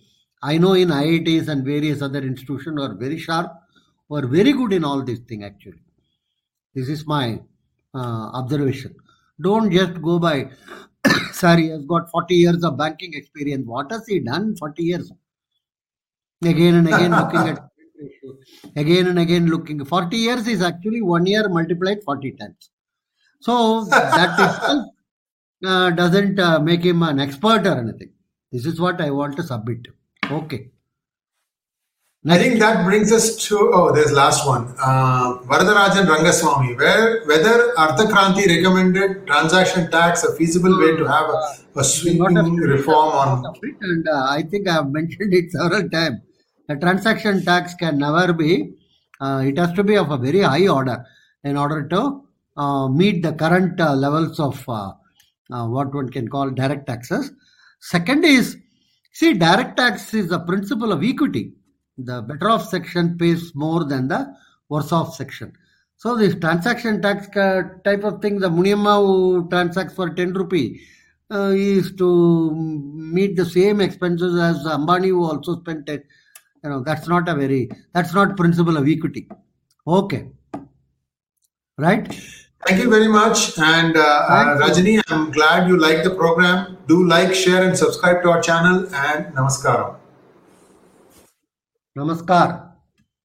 [SPEAKER 2] I know in IITs and various other institutions are very sharp, are very good in all these things actually. This is my uh, observation. Don't just go by, *coughs* sorry, has got 40 years of banking experience. What has he done 40 years? Again and again looking at *laughs* again and again looking. 40 years is actually one year multiplied 40 times. So that *laughs* itself uh, doesn't uh, make him an expert or anything. This is what I want to submit. Okay.
[SPEAKER 1] I think that brings us to oh, there's last one. Uh, Varadarajan Rangaswamy, where whether Arthakranti recommended transaction tax a feasible way to have a, a sweeping reform on.
[SPEAKER 2] And uh, I think I have mentioned it *laughs* several times. The transaction tax can never be. Uh, it has to be of a very high order in order to uh, meet the current uh, levels of uh, what one can call direct taxes. Second is, see, direct tax is the principle of equity the better off section pays more than the worse off section. So this transaction tax type of thing, the Muniamma who transacts for 10 rupee uh, is to meet the same expenses as Ambani who also spent it. You know, that's not a very, that's not principle of equity. Okay. Right?
[SPEAKER 1] Thank you very much. And uh, uh I'm glad you like the program. Do like, share, and subscribe to our channel. And Namaskaram.
[SPEAKER 2] Namaskar.